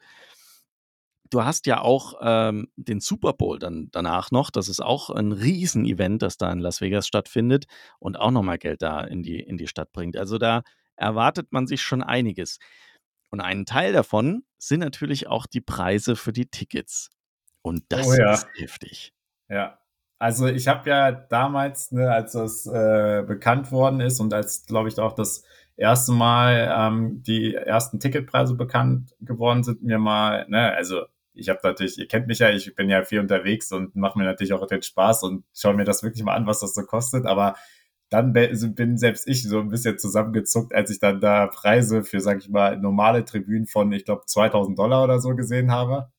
du hast ja auch ähm, den Super Bowl dann danach noch. Das ist auch ein Riesenevent, das da in Las Vegas stattfindet und auch nochmal Geld da in die, in die Stadt bringt. Also da erwartet man sich schon einiges. Und ein Teil davon sind natürlich auch die Preise für die Tickets. Und das oh ja. ist heftig. Ja, also ich habe ja damals, ne, als das äh, bekannt worden ist und als, glaube ich, auch das erste Mal ähm, die ersten Ticketpreise bekannt geworden sind, mir mal, ne, also ich habe natürlich, ihr kennt mich ja, ich bin ja viel unterwegs und mache mir natürlich auch den Spaß und schaue mir das wirklich mal an, was das so kostet, aber dann bin selbst ich so ein bisschen zusammengezuckt, als ich dann da Preise für, sag ich mal, normale Tribünen von, ich glaube, 2000 Dollar oder so gesehen habe.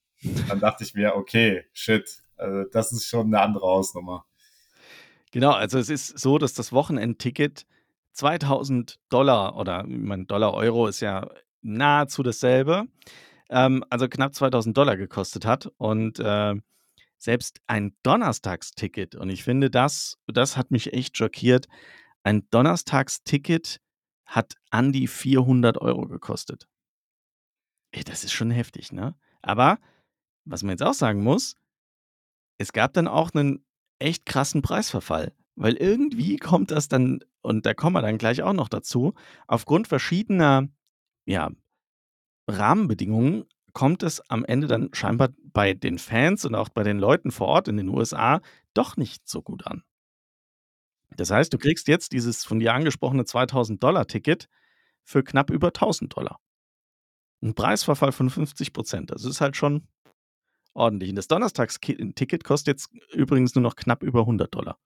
Dann dachte ich mir, okay, shit, also das ist schon eine andere Hausnummer. Genau, also es ist so, dass das Wochenendticket 2000 Dollar oder mein Dollar-Euro ist ja nahezu dasselbe, ähm, also knapp 2000 Dollar gekostet hat. Und äh, selbst ein Donnerstagsticket, und ich finde, das, das hat mich echt schockiert, ein Donnerstagsticket hat an die 400 Euro gekostet. Ey, das ist schon heftig, ne? Aber was man jetzt auch sagen muss, es gab dann auch einen echt krassen Preisverfall, weil irgendwie kommt das dann, und da kommen wir dann gleich auch noch dazu, aufgrund verschiedener ja, Rahmenbedingungen kommt es am Ende dann scheinbar bei den Fans und auch bei den Leuten vor Ort in den USA doch nicht so gut an. Das heißt, du kriegst jetzt dieses von dir angesprochene 2000 Dollar Ticket für knapp über 1000 Dollar. Ein Preisverfall von 50 Prozent. Das ist halt schon ordentlich. Und das Donnerstagsticket kostet jetzt übrigens nur noch knapp über 100 Dollar.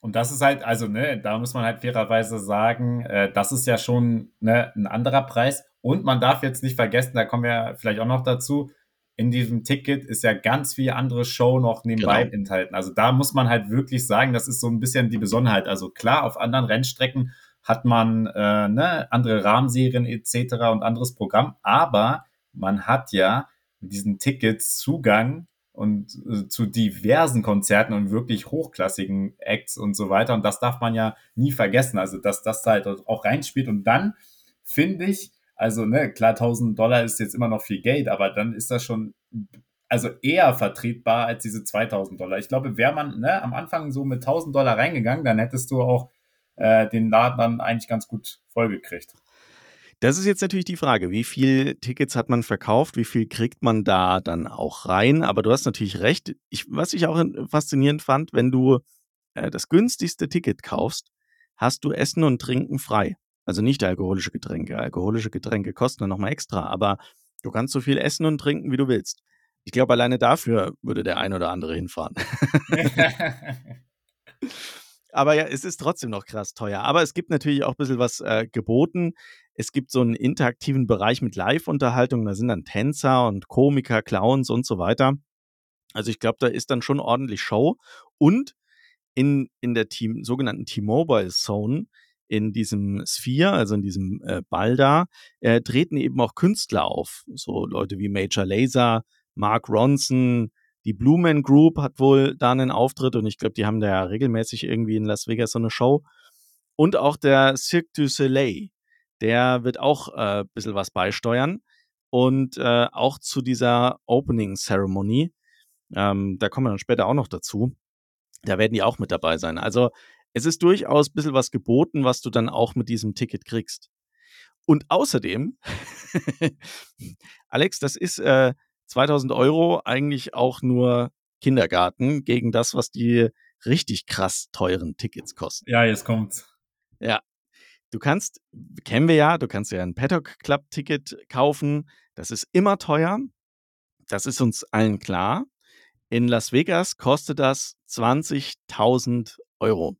Und das ist halt, also, ne, da muss man halt fairerweise sagen, äh, das ist ja schon ne, ein anderer Preis. Und man darf jetzt nicht vergessen, da kommen wir vielleicht auch noch dazu, in diesem Ticket ist ja ganz viel andere Show noch nebenbei genau. enthalten. Also da muss man halt wirklich sagen, das ist so ein bisschen die Besonderheit. Also klar, auf anderen Rennstrecken hat man äh, ne, andere Rahmenserien etc. und anderes Programm, aber man hat ja mit diesen Tickets Zugang und äh, zu diversen Konzerten und wirklich hochklassigen Acts und so weiter. Und das darf man ja nie vergessen. Also, dass das halt auch reinspielt. Und dann finde ich, also, ne, klar, 1000 Dollar ist jetzt immer noch viel Geld, aber dann ist das schon, also eher vertretbar als diese 2000 Dollar. Ich glaube, wäre man ne, am Anfang so mit 1000 Dollar reingegangen, dann hättest du auch äh, den Laden dann eigentlich ganz gut vollgekriegt. Das ist jetzt natürlich die Frage, wie viel Tickets hat man verkauft, wie viel kriegt man da dann auch rein? Aber du hast natürlich recht. Ich, was ich auch faszinierend fand, wenn du äh, das günstigste Ticket kaufst, hast du Essen und Trinken frei. Also nicht alkoholische Getränke. Alkoholische Getränke kosten dann nochmal extra, aber du kannst so viel essen und trinken, wie du willst. Ich glaube, alleine dafür würde der ein oder andere hinfahren. [LAUGHS] aber ja, es ist trotzdem noch krass teuer. Aber es gibt natürlich auch ein bisschen was äh, geboten. Es gibt so einen interaktiven Bereich mit Live-Unterhaltung. Da sind dann Tänzer und Komiker, Clowns und so weiter. Also ich glaube, da ist dann schon ordentlich Show. Und in, in der Team, sogenannten T-Mobile Zone in diesem Sphere, also in diesem äh, Ball da, äh, treten eben auch Künstler auf. So Leute wie Major Laser, Mark Ronson, die Blue Man Group hat wohl da einen Auftritt und ich glaube, die haben da ja regelmäßig irgendwie in Las Vegas so eine Show. Und auch der Cirque du Soleil, der wird auch ein äh, bisschen was beisteuern. Und äh, auch zu dieser Opening Ceremony, ähm, da kommen wir dann später auch noch dazu, da werden die auch mit dabei sein. Also es ist durchaus ein bisschen was geboten, was du dann auch mit diesem Ticket kriegst. Und außerdem, [LAUGHS] Alex, das ist äh, 2000 Euro eigentlich auch nur Kindergarten gegen das, was die richtig krass teuren Tickets kosten. Ja, jetzt kommt's. Ja. Du kannst, kennen wir ja, du kannst ja ein Paddock Club Ticket kaufen. Das ist immer teuer. Das ist uns allen klar. In Las Vegas kostet das 20.000 Euro.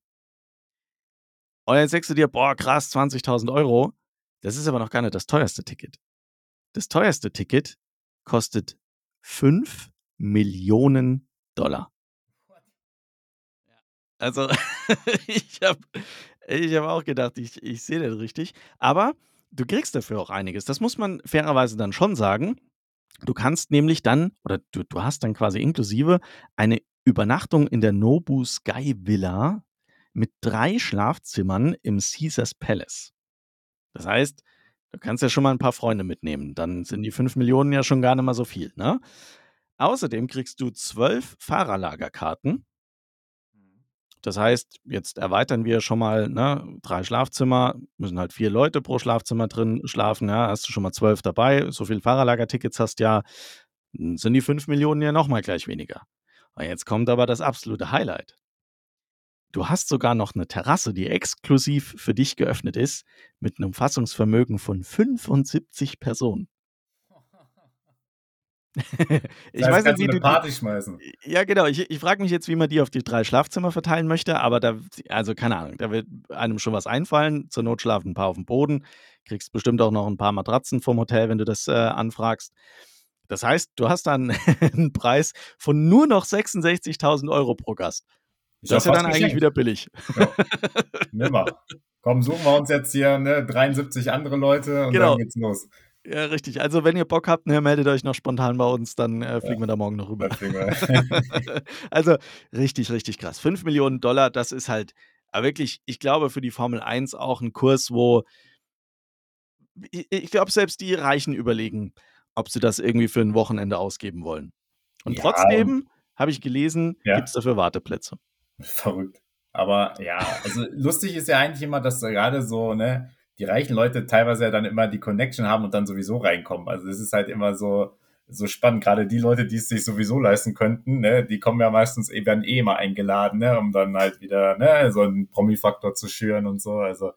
Und jetzt sagst du dir, boah, krass, 20.000 Euro. Das ist aber noch gar nicht das teuerste Ticket. Das teuerste Ticket kostet 5 Millionen Dollar. Also, [LAUGHS] ich habe ich hab auch gedacht, ich, ich sehe das richtig. Aber du kriegst dafür auch einiges. Das muss man fairerweise dann schon sagen. Du kannst nämlich dann, oder du, du hast dann quasi inklusive eine Übernachtung in der Nobu Sky Villa mit drei Schlafzimmern im Caesars Palace. Das heißt, du kannst ja schon mal ein paar Freunde mitnehmen. Dann sind die 5 Millionen ja schon gar nicht mal so viel. Ne? Außerdem kriegst du zwölf Fahrerlagerkarten. Das heißt, jetzt erweitern wir schon mal ne, drei Schlafzimmer, müssen halt vier Leute pro Schlafzimmer drin schlafen. Ja, hast du schon mal zwölf dabei. So viele Fahrerlagertickets hast ja, sind die 5 Millionen ja nochmal gleich weniger. Und jetzt kommt aber das absolute Highlight. Du hast sogar noch eine Terrasse, die exklusiv für dich geöffnet ist, mit einem Fassungsvermögen von 75 Personen. [LAUGHS] ich das weiß nicht, wie du Party schmeißen. Ja, genau. Ich, ich frage mich jetzt, wie man die auf die drei Schlafzimmer verteilen möchte, aber da, also keine Ahnung, da wird einem schon was einfallen. Zur Not schlafen ein paar auf dem Boden. Kriegst bestimmt auch noch ein paar Matratzen vom Hotel, wenn du das äh, anfragst. Das heißt, du hast dann [LAUGHS] einen Preis von nur noch 66.000 Euro pro Gast. Ich das ist ja dann eigentlich wieder billig. Ja. [LAUGHS] Nimmer. Komm, suchen wir uns jetzt hier ne, 73 andere Leute und genau. dann geht's los. Ja, richtig. Also, wenn ihr Bock habt, ne, meldet euch noch spontan bei uns, dann äh, fliegen ja. wir da morgen noch rüber. [LAUGHS] also, richtig, richtig krass. 5 Millionen Dollar, das ist halt aber wirklich, ich glaube, für die Formel 1 auch ein Kurs, wo ich, ich glaube, selbst die Reichen überlegen, ob sie das irgendwie für ein Wochenende ausgeben wollen. Und ja, trotzdem, habe ich gelesen, ja. gibt es dafür Warteplätze. Verrückt. Aber ja, also lustig ist ja eigentlich immer, dass gerade so, ne, die reichen Leute teilweise ja dann immer die Connection haben und dann sowieso reinkommen. Also es ist halt immer so, so spannend. Gerade die Leute, die es sich sowieso leisten könnten, ne, die kommen ja meistens, eh, werden eh immer eingeladen, ne, um dann halt wieder, ne, so einen Promi-Faktor zu schüren und so. Also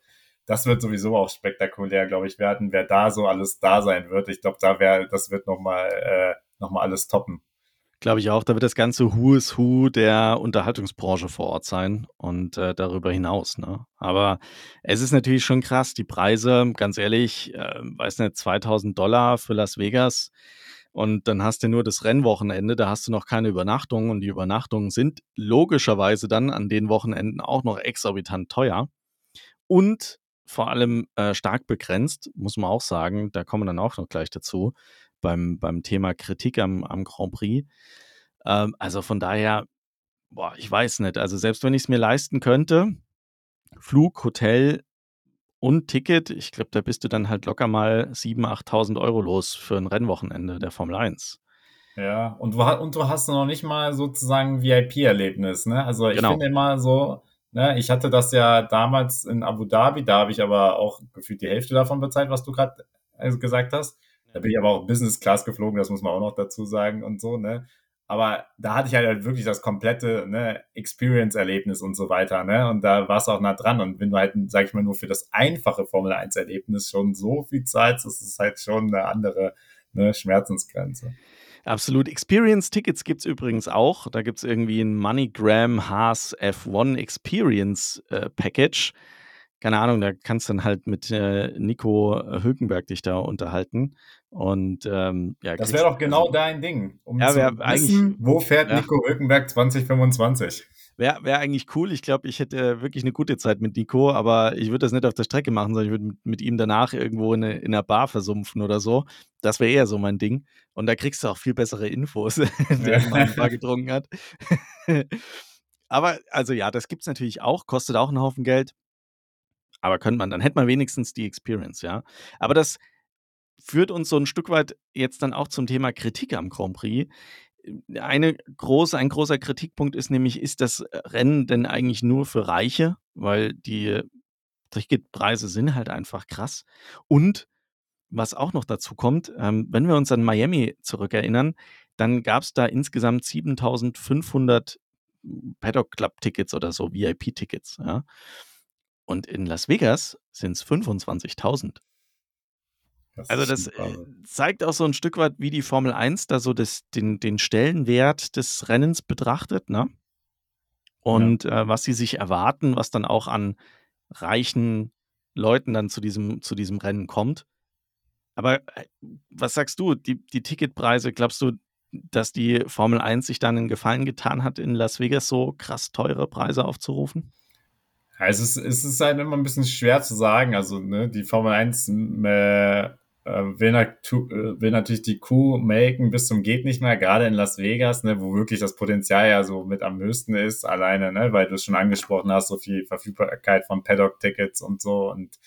das wird sowieso auch spektakulär, glaube ich, werden, wer da so alles da sein wird. Ich glaube, da wäre, das wird nochmal, äh, noch alles toppen. Glaube ich auch. Da wird das ganze Who is Who der Unterhaltungsbranche vor Ort sein und äh, darüber hinaus. Ne? Aber es ist natürlich schon krass. Die Preise, ganz ehrlich, äh, weiß nicht, 2000 Dollar für Las Vegas. Und dann hast du nur das Rennwochenende, da hast du noch keine Übernachtung und die Übernachtungen sind logischerweise dann an den Wochenenden auch noch exorbitant teuer und vor allem äh, stark begrenzt, muss man auch sagen. Da kommen wir dann auch noch gleich dazu beim, beim Thema Kritik am, am Grand Prix. Ähm, also von daher, boah, ich weiß nicht. Also selbst wenn ich es mir leisten könnte, Flug, Hotel und Ticket, ich glaube, da bist du dann halt locker mal 7.000, 8.000 Euro los für ein Rennwochenende der Formel 1. Ja, und du, und du hast noch nicht mal sozusagen VIP-Erlebnis, ne? Also ich genau. finde immer so, ne, ich hatte das ja damals in Abu Dhabi, da habe ich aber auch gefühlt die Hälfte davon bezahlt, was du gerade äh, gesagt hast. Da bin ich aber auch Business Class geflogen, das muss man auch noch dazu sagen und so, ne? Aber da hatte ich halt wirklich das komplette ne, Experience-Erlebnis und so weiter, ne? Und da war es auch nah dran. Und wenn du halt, sag ich mal, nur für das einfache Formel 1-Erlebnis schon so viel zahlst, das ist halt schon eine andere ne, Schmerzensgrenze. Absolut. Experience-Tickets gibt es übrigens auch. Da gibt es irgendwie ein MoneyGram Haas F1 Experience äh, Package keine Ahnung, da kannst du dann halt mit äh, Nico Hülkenberg dich da unterhalten. Und ähm, ja, das wäre doch genau dein Ding, um ja, zu wissen, wo fährt ja. Nico Hülkenberg 2025. Wäre wär eigentlich cool. Ich glaube, ich hätte wirklich eine gute Zeit mit Nico, aber ich würde das nicht auf der Strecke machen, sondern ich würde mit, ihm danach irgendwo in, eine, in einer Bar versumpfen oder so. Das wäre eher so mein Ding. Und da kriegst du auch viel bessere Infos, [LAUGHS] wenn man ein paar getrunken hat. [LAUGHS] aber also ja, das gibt es natürlich auch, kostet auch einen Haufen Geld. Aber könnte man, dann hätte man wenigstens die Experience, ja. Aber das führt uns so ein Stück weit jetzt dann auch zum Thema Kritik am Grand Prix. Eine große, ein großer Kritikpunkt ist nämlich, ist das Rennen denn eigentlich nur für Reiche? Weil die Ticketpreise sind halt einfach krass. Und was auch noch dazu kommt, ähm, wenn wir uns an Miami zurückerinnern, dann gab es da insgesamt 7500 Paddock Club Tickets oder so, VIP-Tickets. Ja. Und in Las Vegas sind es 25.000. Also das äh, zeigt auch so ein Stück weit, wie die Formel 1 da so das, den, den Stellenwert des Rennens betrachtet, ne? Und ja. äh, was sie sich erwarten, was dann auch an reichen Leuten dann zu diesem, zu diesem Rennen kommt. Aber äh, was sagst du, die, die Ticketpreise, glaubst du, dass die Formel 1 sich dann einen Gefallen getan hat, in Las Vegas so krass teure Preise aufzurufen? Ja, es, ist, es ist halt immer ein bisschen schwer zu sagen. Also, ne, die Formel 1 äh, will, will, natürlich die Kuh melken bis zum geht nicht mehr, gerade in Las Vegas, ne, wo wirklich das Potenzial ja so mit am höchsten ist, alleine, ne, weil du es schon angesprochen hast, so viel Verfügbarkeit von Paddock-Tickets und so und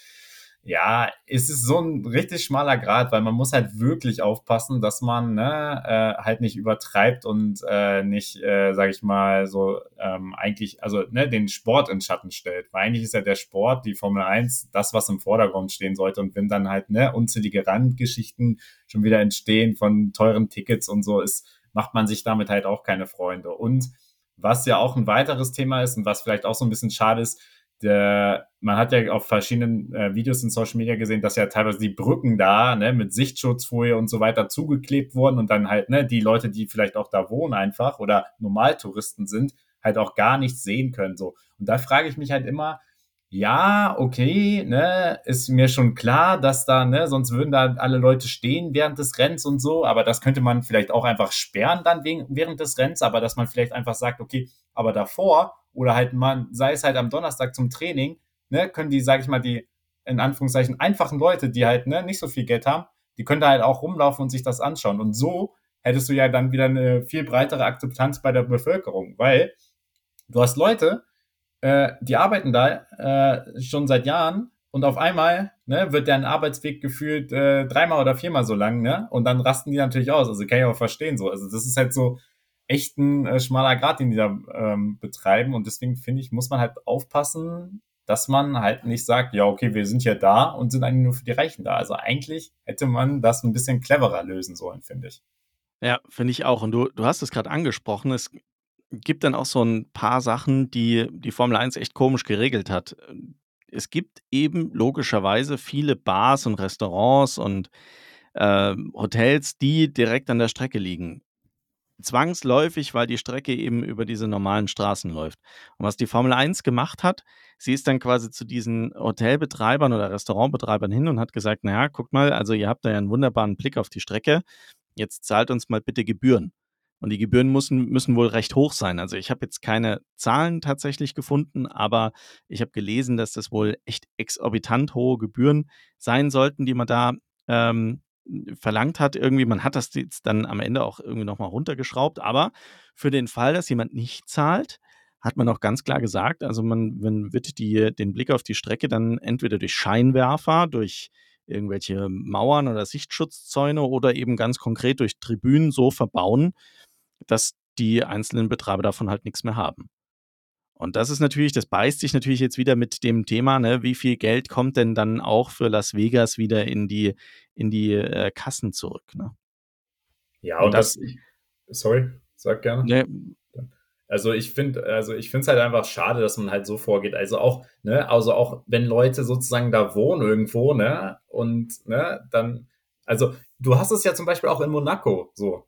ja, es ist so ein richtig schmaler Grad, weil man muss halt wirklich aufpassen, dass man ne, äh, halt nicht übertreibt und äh, nicht, äh, sage ich mal, so ähm, eigentlich, also ne, den Sport in Schatten stellt. Weil eigentlich ist ja der Sport, die Formel 1, das, was im Vordergrund stehen sollte. Und wenn dann halt ne, unzählige Randgeschichten schon wieder entstehen von teuren Tickets und so, ist, macht man sich damit halt auch keine Freunde. Und was ja auch ein weiteres Thema ist und was vielleicht auch so ein bisschen schade ist, der, man hat ja auf verschiedenen äh, Videos in Social Media gesehen, dass ja teilweise die Brücken da ne, mit Sichtschutzfolie und so weiter zugeklebt wurden und dann halt ne, die Leute, die vielleicht auch da wohnen einfach oder Normaltouristen sind, halt auch gar nichts sehen können. So. Und da frage ich mich halt immer, ja, okay, ne, ist mir schon klar, dass da, ne, sonst würden da alle Leute stehen während des Rennens und so, aber das könnte man vielleicht auch einfach sperren dann wegen, während des Rennens, aber dass man vielleicht einfach sagt, okay, aber davor oder halt man, sei es halt am Donnerstag zum Training, ne, können die, sag ich mal, die in Anführungszeichen einfachen Leute, die halt ne, nicht so viel Geld haben, die können da halt auch rumlaufen und sich das anschauen. Und so hättest du ja dann wieder eine viel breitere Akzeptanz bei der Bevölkerung, weil du hast Leute, äh, die arbeiten da äh, schon seit Jahren und auf einmal ne, wird deren Arbeitsweg gefühlt äh, dreimal oder viermal so lang, ne? Und dann rasten die natürlich aus. Also kann ich auch verstehen so. Also das ist halt so echt ein äh, schmaler Grad, den die da ähm, betreiben. Und deswegen finde ich, muss man halt aufpassen, dass man halt nicht sagt, ja, okay, wir sind hier da und sind eigentlich nur für die Reichen da. Also eigentlich hätte man das ein bisschen cleverer lösen sollen, finde ich. Ja, finde ich auch. Und du, du hast es gerade angesprochen. Es gibt dann auch so ein paar Sachen, die die Formel 1 echt komisch geregelt hat. Es gibt eben logischerweise viele Bars und Restaurants und äh, Hotels, die direkt an der Strecke liegen zwangsläufig, weil die Strecke eben über diese normalen Straßen läuft. Und was die Formel 1 gemacht hat, sie ist dann quasi zu diesen Hotelbetreibern oder Restaurantbetreibern hin und hat gesagt, naja, guckt mal, also ihr habt da ja einen wunderbaren Blick auf die Strecke, jetzt zahlt uns mal bitte Gebühren. Und die Gebühren müssen, müssen wohl recht hoch sein. Also ich habe jetzt keine Zahlen tatsächlich gefunden, aber ich habe gelesen, dass das wohl echt exorbitant hohe Gebühren sein sollten, die man da ähm, verlangt hat, irgendwie, man hat das jetzt dann am Ende auch irgendwie nochmal runtergeschraubt, aber für den Fall, dass jemand nicht zahlt, hat man auch ganz klar gesagt, also man, man wird die, den Blick auf die Strecke dann entweder durch Scheinwerfer, durch irgendwelche Mauern oder Sichtschutzzäune oder eben ganz konkret durch Tribünen so verbauen, dass die einzelnen Betreiber davon halt nichts mehr haben. Und das ist natürlich, das beißt sich natürlich jetzt wieder mit dem Thema, ne, wie viel Geld kommt denn dann auch für Las Vegas wieder in die, in die äh, Kassen zurück. Ne? Ja, und, und das, das, sorry, sag gerne. Ne, also ich finde, also ich finde es halt einfach schade, dass man halt so vorgeht. Also auch, ne, also auch wenn Leute sozusagen da wohnen irgendwo, ne, und ne, dann, also du hast es ja zum Beispiel auch in Monaco so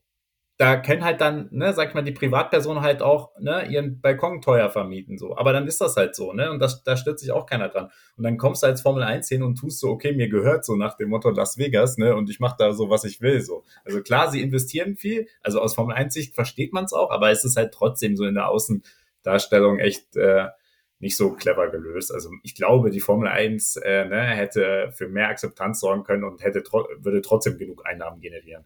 da können halt dann, ne, sag ich mal, die Privatperson halt auch ne, ihren Balkon teuer vermieten, so. Aber dann ist das halt so, ne? Und das, da stört sich auch keiner dran. Und dann kommst du als Formel 1 hin und tust so, okay, mir gehört so nach dem Motto Las Vegas, ne? Und ich mache da so, was ich will, so. Also klar, sie investieren viel, also aus Formel 1 Sicht versteht man es auch, aber es ist halt trotzdem so in der Außendarstellung echt äh, nicht so clever gelöst. Also ich glaube, die Formel 1 äh, ne, hätte für mehr Akzeptanz sorgen können und hätte würde trotzdem genug Einnahmen generieren.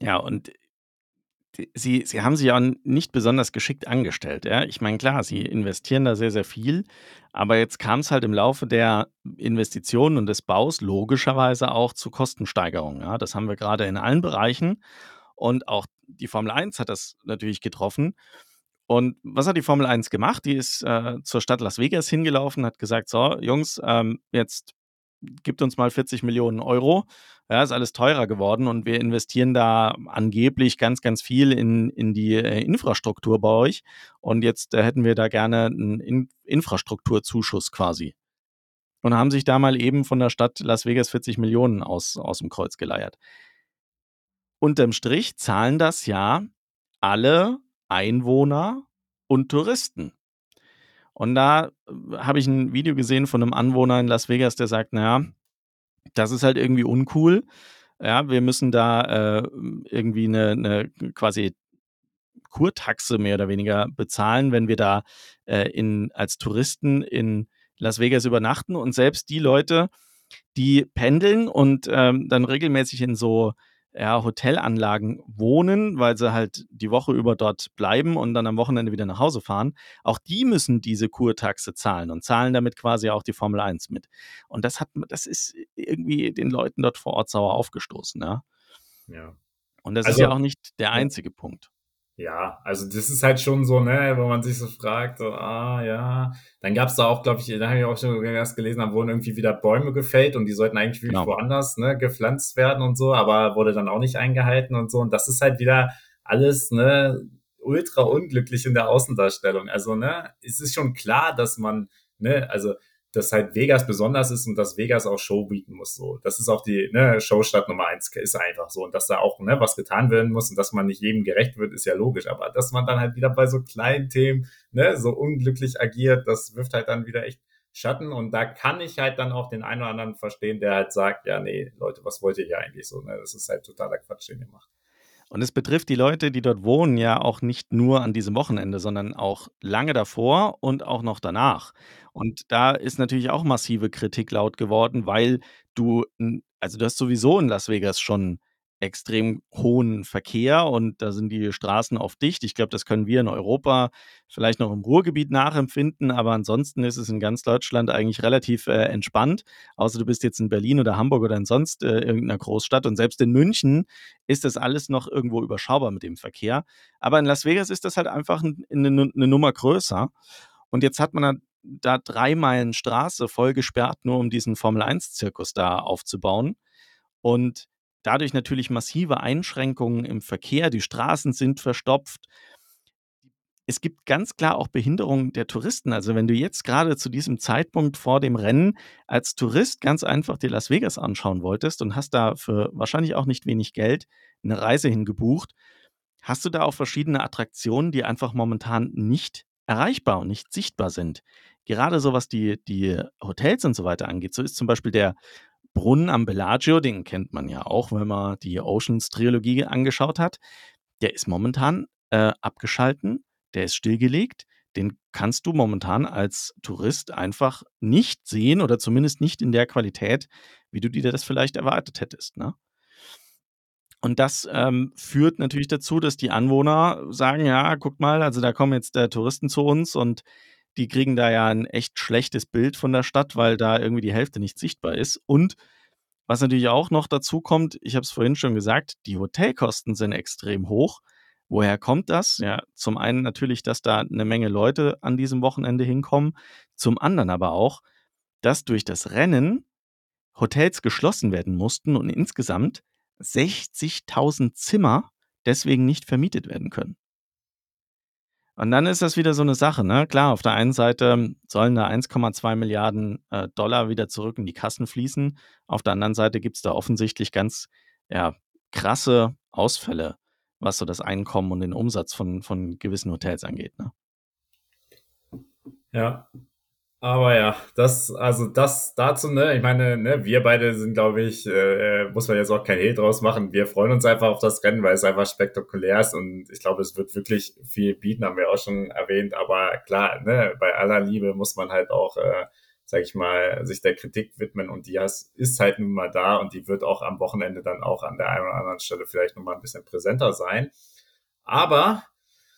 Ja, und sie, sie haben sich ja nicht besonders geschickt angestellt. Ja? Ich meine, klar, sie investieren da sehr, sehr viel, aber jetzt kam es halt im Laufe der Investitionen und des Baus logischerweise auch zu Kostensteigerungen. Ja? Das haben wir gerade in allen Bereichen und auch die Formel 1 hat das natürlich getroffen. Und was hat die Formel 1 gemacht? Die ist äh, zur Stadt Las Vegas hingelaufen, hat gesagt, so, Jungs, ähm, jetzt gibt uns mal 40 Millionen Euro. Ja, ist alles teurer geworden und wir investieren da angeblich ganz, ganz viel in, in die äh, Infrastruktur bei euch. Und jetzt äh, hätten wir da gerne einen in Infrastrukturzuschuss quasi. Und haben sich da mal eben von der Stadt Las Vegas 40 Millionen aus, aus dem Kreuz geleiert. Unterm Strich zahlen das ja alle Einwohner und Touristen. Und da äh, habe ich ein Video gesehen von einem Anwohner in Las Vegas, der sagt, naja, das ist halt irgendwie uncool. Ja, wir müssen da äh, irgendwie eine, eine quasi Kurtaxe mehr oder weniger bezahlen, wenn wir da äh, in, als Touristen in Las Vegas übernachten. Und selbst die Leute, die pendeln und ähm, dann regelmäßig in so ja, Hotelanlagen wohnen, weil sie halt die Woche über dort bleiben und dann am Wochenende wieder nach Hause fahren. Auch die müssen diese Kurtaxe zahlen und zahlen damit quasi auch die Formel 1 mit. Und das hat, das ist irgendwie den Leuten dort vor Ort sauer aufgestoßen, ja. Ja. Und das also, ist ja auch nicht der einzige. Punkt. Ja, also das ist halt schon so, ne, wo man sich so fragt, so, ah ja. Dann gab es da auch, glaube ich, da habe ich auch schon erst gelesen, da wurden irgendwie wieder Bäume gefällt und die sollten eigentlich genau. woanders ne, gepflanzt werden und so, aber wurde dann auch nicht eingehalten und so. Und das ist halt wieder alles, ne, ultra unglücklich in der Außendarstellung. Also, ne, es ist schon klar, dass man, ne, also dass halt Vegas besonders ist und dass Vegas auch Show bieten muss. So, das ist auch die ne, Showstadt Nummer eins, ist einfach so. Und dass da auch ne, was getan werden muss und dass man nicht jedem gerecht wird, ist ja logisch. Aber dass man dann halt wieder bei so kleinen Themen ne, so unglücklich agiert, das wirft halt dann wieder echt Schatten. Und da kann ich halt dann auch den einen oder anderen verstehen, der halt sagt, ja, nee, Leute, was wollt ihr hier eigentlich so? Ne? Das ist halt totaler Quatsch, den ihr macht. Und es betrifft die Leute, die dort wohnen, ja auch nicht nur an diesem Wochenende, sondern auch lange davor und auch noch danach. Und da ist natürlich auch massive Kritik laut geworden, weil du, also du hast sowieso in Las Vegas schon extrem hohen Verkehr und da sind die Straßen oft dicht. Ich glaube, das können wir in Europa vielleicht noch im Ruhrgebiet nachempfinden, aber ansonsten ist es in ganz Deutschland eigentlich relativ äh, entspannt. Außer du bist jetzt in Berlin oder Hamburg oder in sonst äh, irgendeiner Großstadt und selbst in München ist das alles noch irgendwo überschaubar mit dem Verkehr. Aber in Las Vegas ist das halt einfach eine, eine Nummer größer. Und jetzt hat man da drei Meilen Straße voll gesperrt, nur um diesen Formel-1-Zirkus da aufzubauen. Und dadurch natürlich massive Einschränkungen im Verkehr, die Straßen sind verstopft. Es gibt ganz klar auch Behinderungen der Touristen. Also wenn du jetzt gerade zu diesem Zeitpunkt vor dem Rennen als Tourist ganz einfach dir Las Vegas anschauen wolltest und hast da für wahrscheinlich auch nicht wenig Geld eine Reise hingebucht, hast du da auch verschiedene Attraktionen, die einfach momentan nicht erreichbar und nicht sichtbar sind. Gerade so was die, die Hotels und so weiter angeht. So ist zum Beispiel der Brunnen am Bellagio, den kennt man ja auch, wenn man die Oceans-Trilogie angeschaut hat. Der ist momentan äh, abgeschalten, der ist stillgelegt. Den kannst du momentan als Tourist einfach nicht sehen oder zumindest nicht in der Qualität, wie du dir das vielleicht erwartet hättest. Ne? Und das ähm, führt natürlich dazu, dass die Anwohner sagen, ja, guck mal, also da kommen jetzt äh, Touristen zu uns und die kriegen da ja ein echt schlechtes Bild von der Stadt, weil da irgendwie die Hälfte nicht sichtbar ist. Und was natürlich auch noch dazu kommt, ich habe es vorhin schon gesagt, die Hotelkosten sind extrem hoch. Woher kommt das? Ja, zum einen natürlich, dass da eine Menge Leute an diesem Wochenende hinkommen, zum anderen aber auch, dass durch das Rennen Hotels geschlossen werden mussten und insgesamt 60.000 Zimmer deswegen nicht vermietet werden können. Und dann ist das wieder so eine Sache, ne? Klar, auf der einen Seite sollen da 1,2 Milliarden äh, Dollar wieder zurück in die Kassen fließen. Auf der anderen Seite gibt es da offensichtlich ganz ja, krasse Ausfälle, was so das Einkommen und den Umsatz von, von gewissen Hotels angeht. Ne? Ja, aber ja, das, also das dazu, ne, ich meine, ne, wir beide sind, glaube ich, äh, muss man jetzt auch kein Hehl draus machen. Wir freuen uns einfach auf das Rennen, weil es einfach spektakulär ist und ich glaube, es wird wirklich viel bieten, haben wir auch schon erwähnt. Aber klar, ne, bei aller Liebe muss man halt auch, äh, sag ich mal, sich der Kritik widmen und die ist halt nun mal da und die wird auch am Wochenende dann auch an der einen oder anderen Stelle vielleicht nochmal ein bisschen präsenter sein. Aber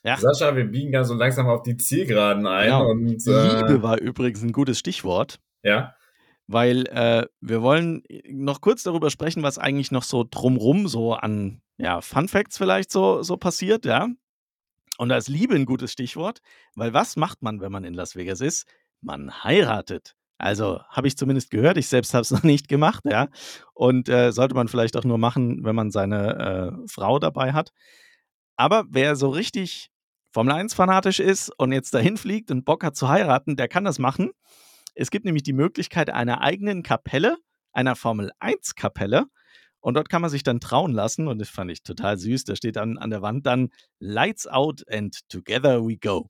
ja. Sascha, wir biegen ja so langsam auf die Zielgeraden ein. Genau. Und, äh, Liebe war übrigens ein gutes Stichwort. Ja. Weil äh, wir wollen noch kurz darüber sprechen, was eigentlich noch so drumrum so an ja, Fun Facts vielleicht so, so passiert, ja. Und da ist Liebe ein gutes Stichwort, weil was macht man, wenn man in Las Vegas ist? Man heiratet. Also habe ich zumindest gehört, ich selbst habe es [LAUGHS] noch nicht gemacht, ja. Und äh, sollte man vielleicht auch nur machen, wenn man seine äh, Frau dabei hat. Aber wer so richtig Formel 1 fanatisch ist und jetzt dahin fliegt und Bock hat zu heiraten, der kann das machen. Es gibt nämlich die Möglichkeit einer eigenen Kapelle, einer Formel 1 Kapelle. Und dort kann man sich dann trauen lassen. Und das fand ich total süß. Da steht dann an der Wand dann Lights out and together we go.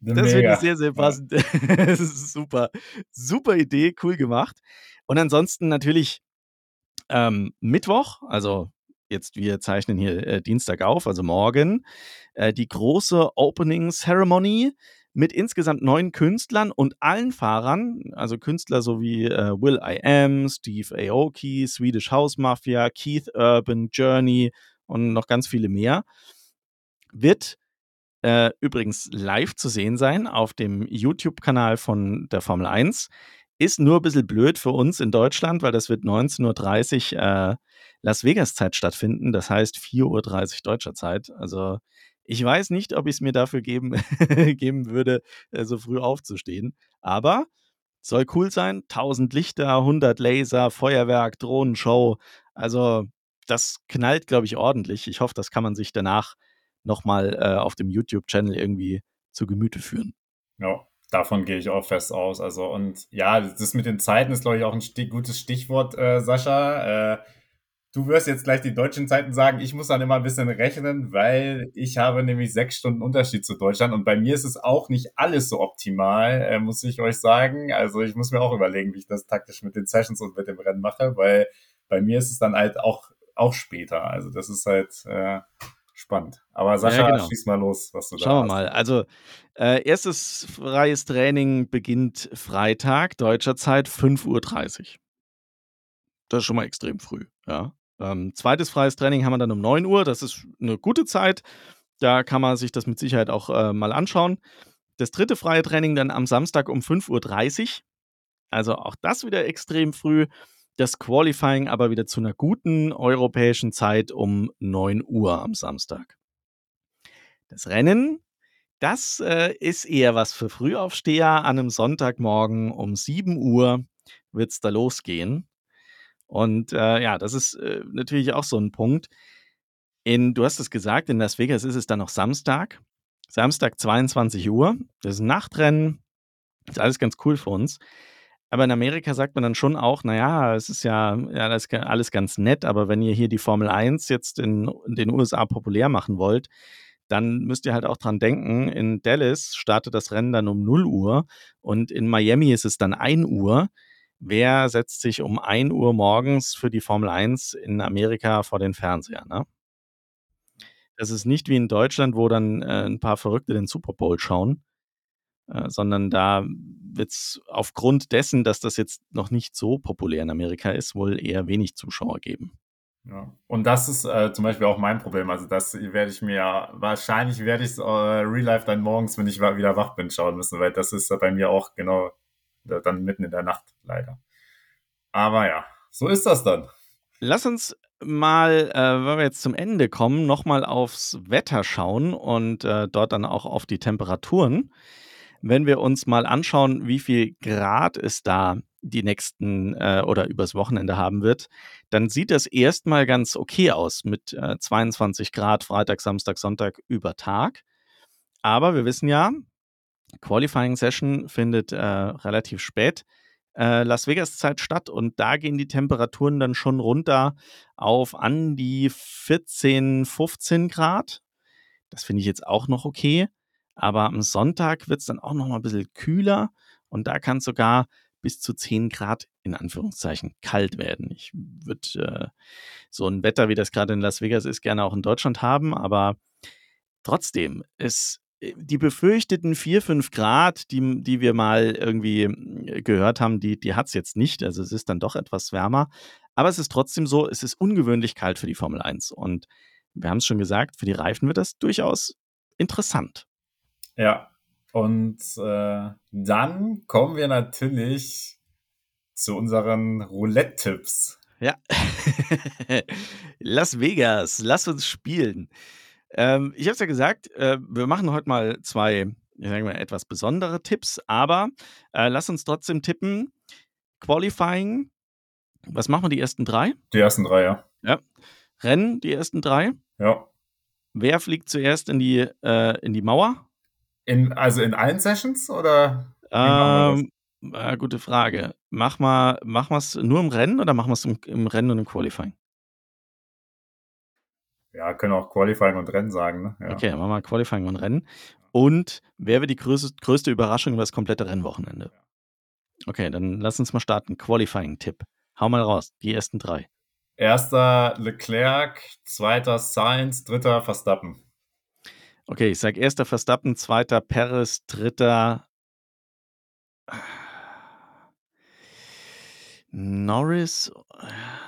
Das finde ich sehr, sehr passend. [LAUGHS] Ja. super. Super Idee, cool gemacht. Und ansonsten natürlich ähm, Mittwoch, also jetzt wir zeichnen hier äh, Dienstag auf, also morgen, äh, die große Opening Ceremony mit insgesamt neun Künstlern und allen Fahrern, also Künstler sowie äh, Will I Am, Steve Aoki, Swedish House Mafia, Keith Urban, Journey und noch ganz viele mehr, wird äh, übrigens live zu sehen sein auf dem YouTube-Kanal von der Formel 1. Ist nur ein bisschen blöd für uns in Deutschland, weil das wird 19.30 Uhr äh, Las Vegas-Zeit stattfinden. Das heißt 4.30 Uhr deutscher Zeit. Also ich weiß nicht, ob ich es mir dafür geben, [LAUGHS] geben würde, äh, so früh aufzustehen. Aber soll cool sein. 1000 Lichter, 100 Laser, Feuerwerk, Drohnenshow. Also das knallt, glaube ich, ordentlich. Ich hoffe, das kann man sich danach nochmal äh, auf dem YouTube-Channel irgendwie zu Gemüte führen. Ja, davon gehe ich auch fest aus. Also und ja, das mit den Zeiten ist, glaube ich, auch ein sti gutes Stichwort, äh, Sascha. Äh, Du wirst jetzt gleich die deutschen Zeiten sagen. Ich muss dann immer ein bisschen rechnen, weil ich habe nämlich sechs Stunden Unterschied zu Deutschland und bei mir ist es auch nicht alles so optimal, äh, muss ich euch sagen. Also ich muss mir auch überlegen, wie ich das taktisch mit den Sessions und mit dem Rennen mache, weil bei mir ist es dann halt auch auch später. Also das ist halt äh, spannend. Aber Sascha, ja, genau. schieß mal los, was du Schauen da Schauen wir mal. Also äh, erstes freies Training beginnt Freitag, deutscher Zeit, 5.30 Uhr. Das ist schon mal extrem früh, ja. Ähm, zweites freies Training haben wir dann um 9 Uhr. Das ist eine gute Zeit. Da kann man sich das mit Sicherheit auch äh, mal anschauen. Das dritte freie Training dann am Samstag um 5.30 Uhr. Also auch das wieder extrem früh. Das Qualifying aber wieder zu einer guten europäischen Zeit um 9 Uhr am Samstag. Das Rennen, das äh, ist eher was für Frühaufsteher. An einem Sonntagmorgen um 7 Uhr wird es da losgehen. Und äh, ja, das ist äh, natürlich auch so ein Punkt. In, du hast es gesagt, in Las Vegas ist es dann noch Samstag. Samstag 22 Uhr. Das ist ein Nachtrennen. Ist alles ganz cool für uns. Aber in Amerika sagt man dann schon auch, naja, es ist ja, ja alles ganz nett, aber wenn ihr hier die Formel 1 jetzt in, in den USA populär machen wollt, dann müsst ihr halt auch dran denken, in Dallas startet das Rennen dann um 0 Uhr und in Miami ist es dann 1 Uhr. Wer setzt sich um 1 Uhr morgens für die Formel 1 in Amerika vor den Fernseher, ne? Das ist nicht wie in Deutschland, wo dann äh, ein paar Verrückte den Super Bowl schauen, äh, sondern da wird es aufgrund dessen, dass das jetzt noch nicht so populär in Amerika ist, wohl eher wenig Zuschauer geben. Ja. Und das ist äh, zum Beispiel auch mein Problem. Also das werde ich mir, wahrscheinlich werde ich es äh, Real Life dann morgens, wenn ich wieder wach bin, schauen müssen, weil das ist bei mir auch genau dann mitten in der Nacht leider. Aber ja, so ist das dann. Lass uns mal, äh, wenn wir jetzt zum Ende kommen, nochmal aufs Wetter schauen und äh, dort dann auch auf die Temperaturen. Wenn wir uns mal anschauen, wie viel Grad es da die nächsten äh, oder übers Wochenende haben wird, dann sieht das erstmal ganz okay aus mit äh, 22 Grad Freitag, Samstag, Sonntag über Tag. Aber wir wissen ja, Qualifying Session findet äh, relativ spät äh, Las Vegas Zeit statt und da gehen die Temperaturen dann schon runter auf an die 14, 15 Grad. Das finde ich jetzt auch noch okay. Aber am Sonntag wird es dann auch noch mal ein bisschen kühler und da kann es sogar bis zu 10 Grad in Anführungszeichen kalt werden. Ich würde äh, so ein Wetter, wie das gerade in Las Vegas ist, gerne auch in Deutschland haben, aber trotzdem, es die befürchteten 4, 5 Grad, die, die wir mal irgendwie äh, gehört haben, die, die hat es jetzt nicht. Also es ist dann doch etwas wärmer. Aber es ist trotzdem so, es ist ungewöhnlich kalt für die Formel 1. Und wir haben es schon gesagt, für die Reifen wird das durchaus interessant. Ja, und äh, dann kommen wir natürlich zu unseren Roulette-Tipps. Ja. [LAUGHS] Las Vegas, lass uns spielen. Ähm, ich habe es ja gesagt, äh, wir machen heute mal zwei, ich sage mal, etwas besondere Tipps, aber äh, lass uns trotzdem tippen. Qualifying, was machen wir die ersten drei? Die ersten drei, ja. Ja. Rennen, die ersten drei? Ja. Wer fliegt zuerst in die, äh, in die Mauer? In, also in allen Sessions oder? Ähm, äh, gute Frage. Mach mal, machen wir es nur im Rennen oder machen wir es im, im Rennen und im Qualifying? Ja, können auch Qualifying und Rennen sagen. Ne? Ja. Okay, machen wir Qualifying und Rennen. Und wer wird die größte, größte Überraschung über das komplette Rennwochenende? Okay, dann lass uns mal starten. Qualifying-Tipp. Hau mal raus, die ersten drei. Erster Leclerc, zweiter Sainz, dritter Verstappen. Okay, ich sage erster Verstappen, zweiter Perez, dritter Norris.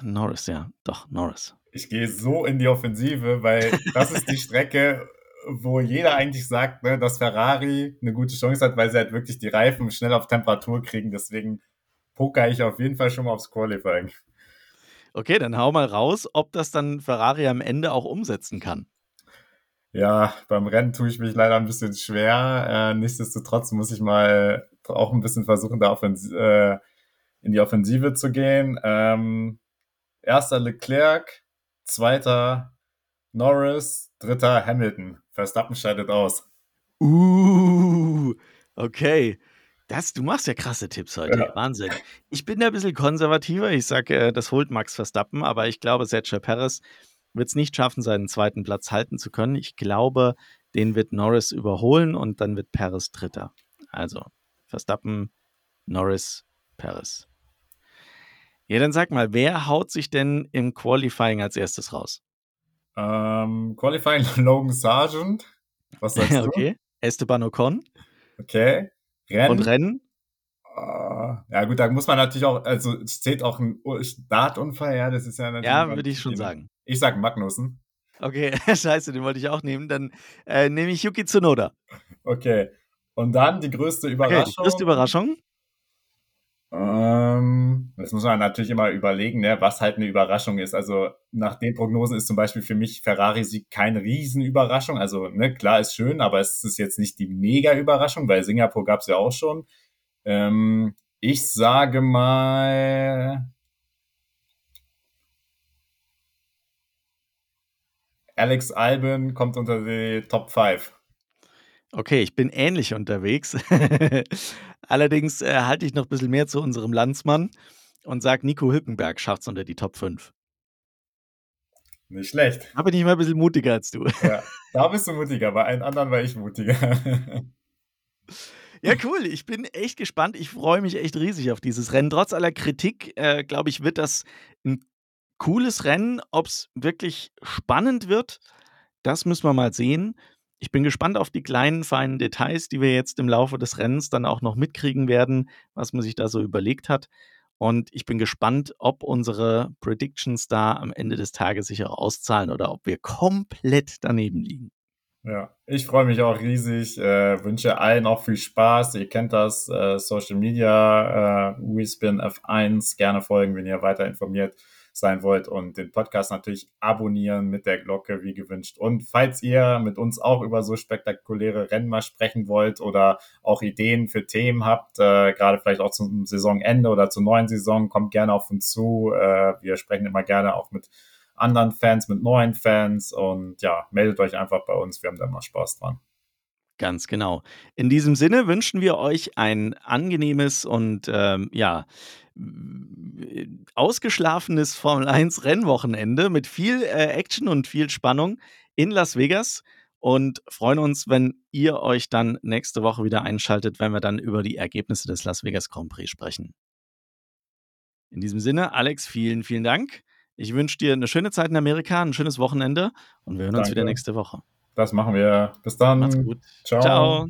Norris, ja, doch, Norris ich gehe so in die Offensive, weil das ist die Strecke, wo jeder eigentlich sagt, ne, dass Ferrari eine gute Chance hat, weil sie halt wirklich die Reifen schnell auf Temperatur kriegen. Deswegen poker ich auf jeden Fall schon mal aufs Qualifying. Okay, dann hau mal raus, ob das dann Ferrari am Ende auch umsetzen kann. Ja, beim Rennen tue ich mich leider ein bisschen schwer. Äh, nichtsdestotrotz muss ich mal auch ein bisschen versuchen, da äh, in die Offensive zu gehen. Ähm, erster Leclerc, zweiter Norris, dritter Hamilton. Verstappen scheidet aus. Uh, okay. Das, du machst ja krasse Tipps heute. Ja. Wahnsinn. Ich bin da ein bisschen konservativer. Ich sage, äh, das holt Max Verstappen, aber ich glaube, Sergio Perez wird es nicht schaffen, seinen zweiten Platz halten zu können. Ich glaube, den wird Norris überholen und dann wird Perez Dritter. Also Verstappen, Norris, Perez. Ja, dann sag mal, wer haut sich denn im Qualifying als erstes raus? Ähm, Qualifying [LAUGHS] Logan Sargent. Was sagst du? okay. Esteban Ocon. Okay. Rennen. Und Rennen? Uh, ja gut, da muss man natürlich auch, also es zählt auch ein Startunfall, ja, das ist ja natürlich. Ja, würde ich schon sagen. Ich sag Magnussen. Okay, [LAUGHS] scheiße, den wollte ich auch nehmen. Dann äh, nehme ich Yuki Tsunoda. Okay. Und dann die größte Überraschung. Okay, die größte Überraschung? Ähm, das muss man natürlich immer überlegen, ne, was halt eine Überraschung ist. Also nach den Prognosen ist zum Beispiel für mich Ferrari-Sieg keine Riesenüberraschung. Also ne, klar ist schön, aber es ist jetzt nicht die Mega-Überraschung, weil Singapur gab es ja auch schon. Ähm, ich sage mal. Alex Albin kommt unter die Top 5. Okay, ich bin ähnlich unterwegs. [LAUGHS] Allerdings äh, halte ich noch ein bisschen mehr zu unserem Landsmann und sage, Nico Hülkenberg schafft es unter die Top 5. Nicht schlecht. Da bin ich mal ein bisschen mutiger als du. Ja, da bist du mutiger, bei allen anderen war ich mutiger. Ja, cool. Ich bin echt gespannt. Ich freue mich echt riesig auf dieses Rennen. Trotz aller Kritik, äh, glaube ich, wird das ein cooles Rennen. Ob es wirklich spannend wird, das müssen wir mal sehen. Ich bin gespannt auf die kleinen, feinen Details, die wir jetzt im Laufe des Rennens dann auch noch mitkriegen werden, was man sich da so überlegt hat. Und ich bin gespannt, ob unsere Predictions da am Ende des Tages sich auch auszahlen oder ob wir komplett daneben liegen. Ja, ich freue mich auch riesig, äh, wünsche allen auch viel Spaß. Ihr kennt das, äh, Social Media, äh, WeSpin F1, gerne folgen, wenn ihr weiter informiert sein wollt und den Podcast natürlich abonnieren mit der Glocke wie gewünscht. Und falls ihr mit uns auch über so spektakuläre Rennen mal sprechen wollt oder auch Ideen für Themen habt, äh, gerade vielleicht auch zum Saisonende oder zur neuen Saison, kommt gerne auf uns zu. Äh, wir sprechen immer gerne auch mit anderen Fans, mit neuen Fans und ja, meldet euch einfach bei uns. Wir haben da immer Spaß dran. Ganz genau. In diesem Sinne wünschen wir euch ein angenehmes und ähm, ja, ausgeschlafenes Formel 1 Rennwochenende mit viel äh, Action und viel Spannung in Las Vegas und freuen uns, wenn ihr euch dann nächste Woche wieder einschaltet, wenn wir dann über die Ergebnisse des Las Vegas Grand Prix sprechen. In diesem Sinne, Alex, vielen, vielen Dank. Ich wünsche dir eine schöne Zeit in Amerika, ein schönes Wochenende und wir hören Danke. uns wieder nächste Woche. Das machen wir. Bis dann. Macht's gut. Ciao. Ciao.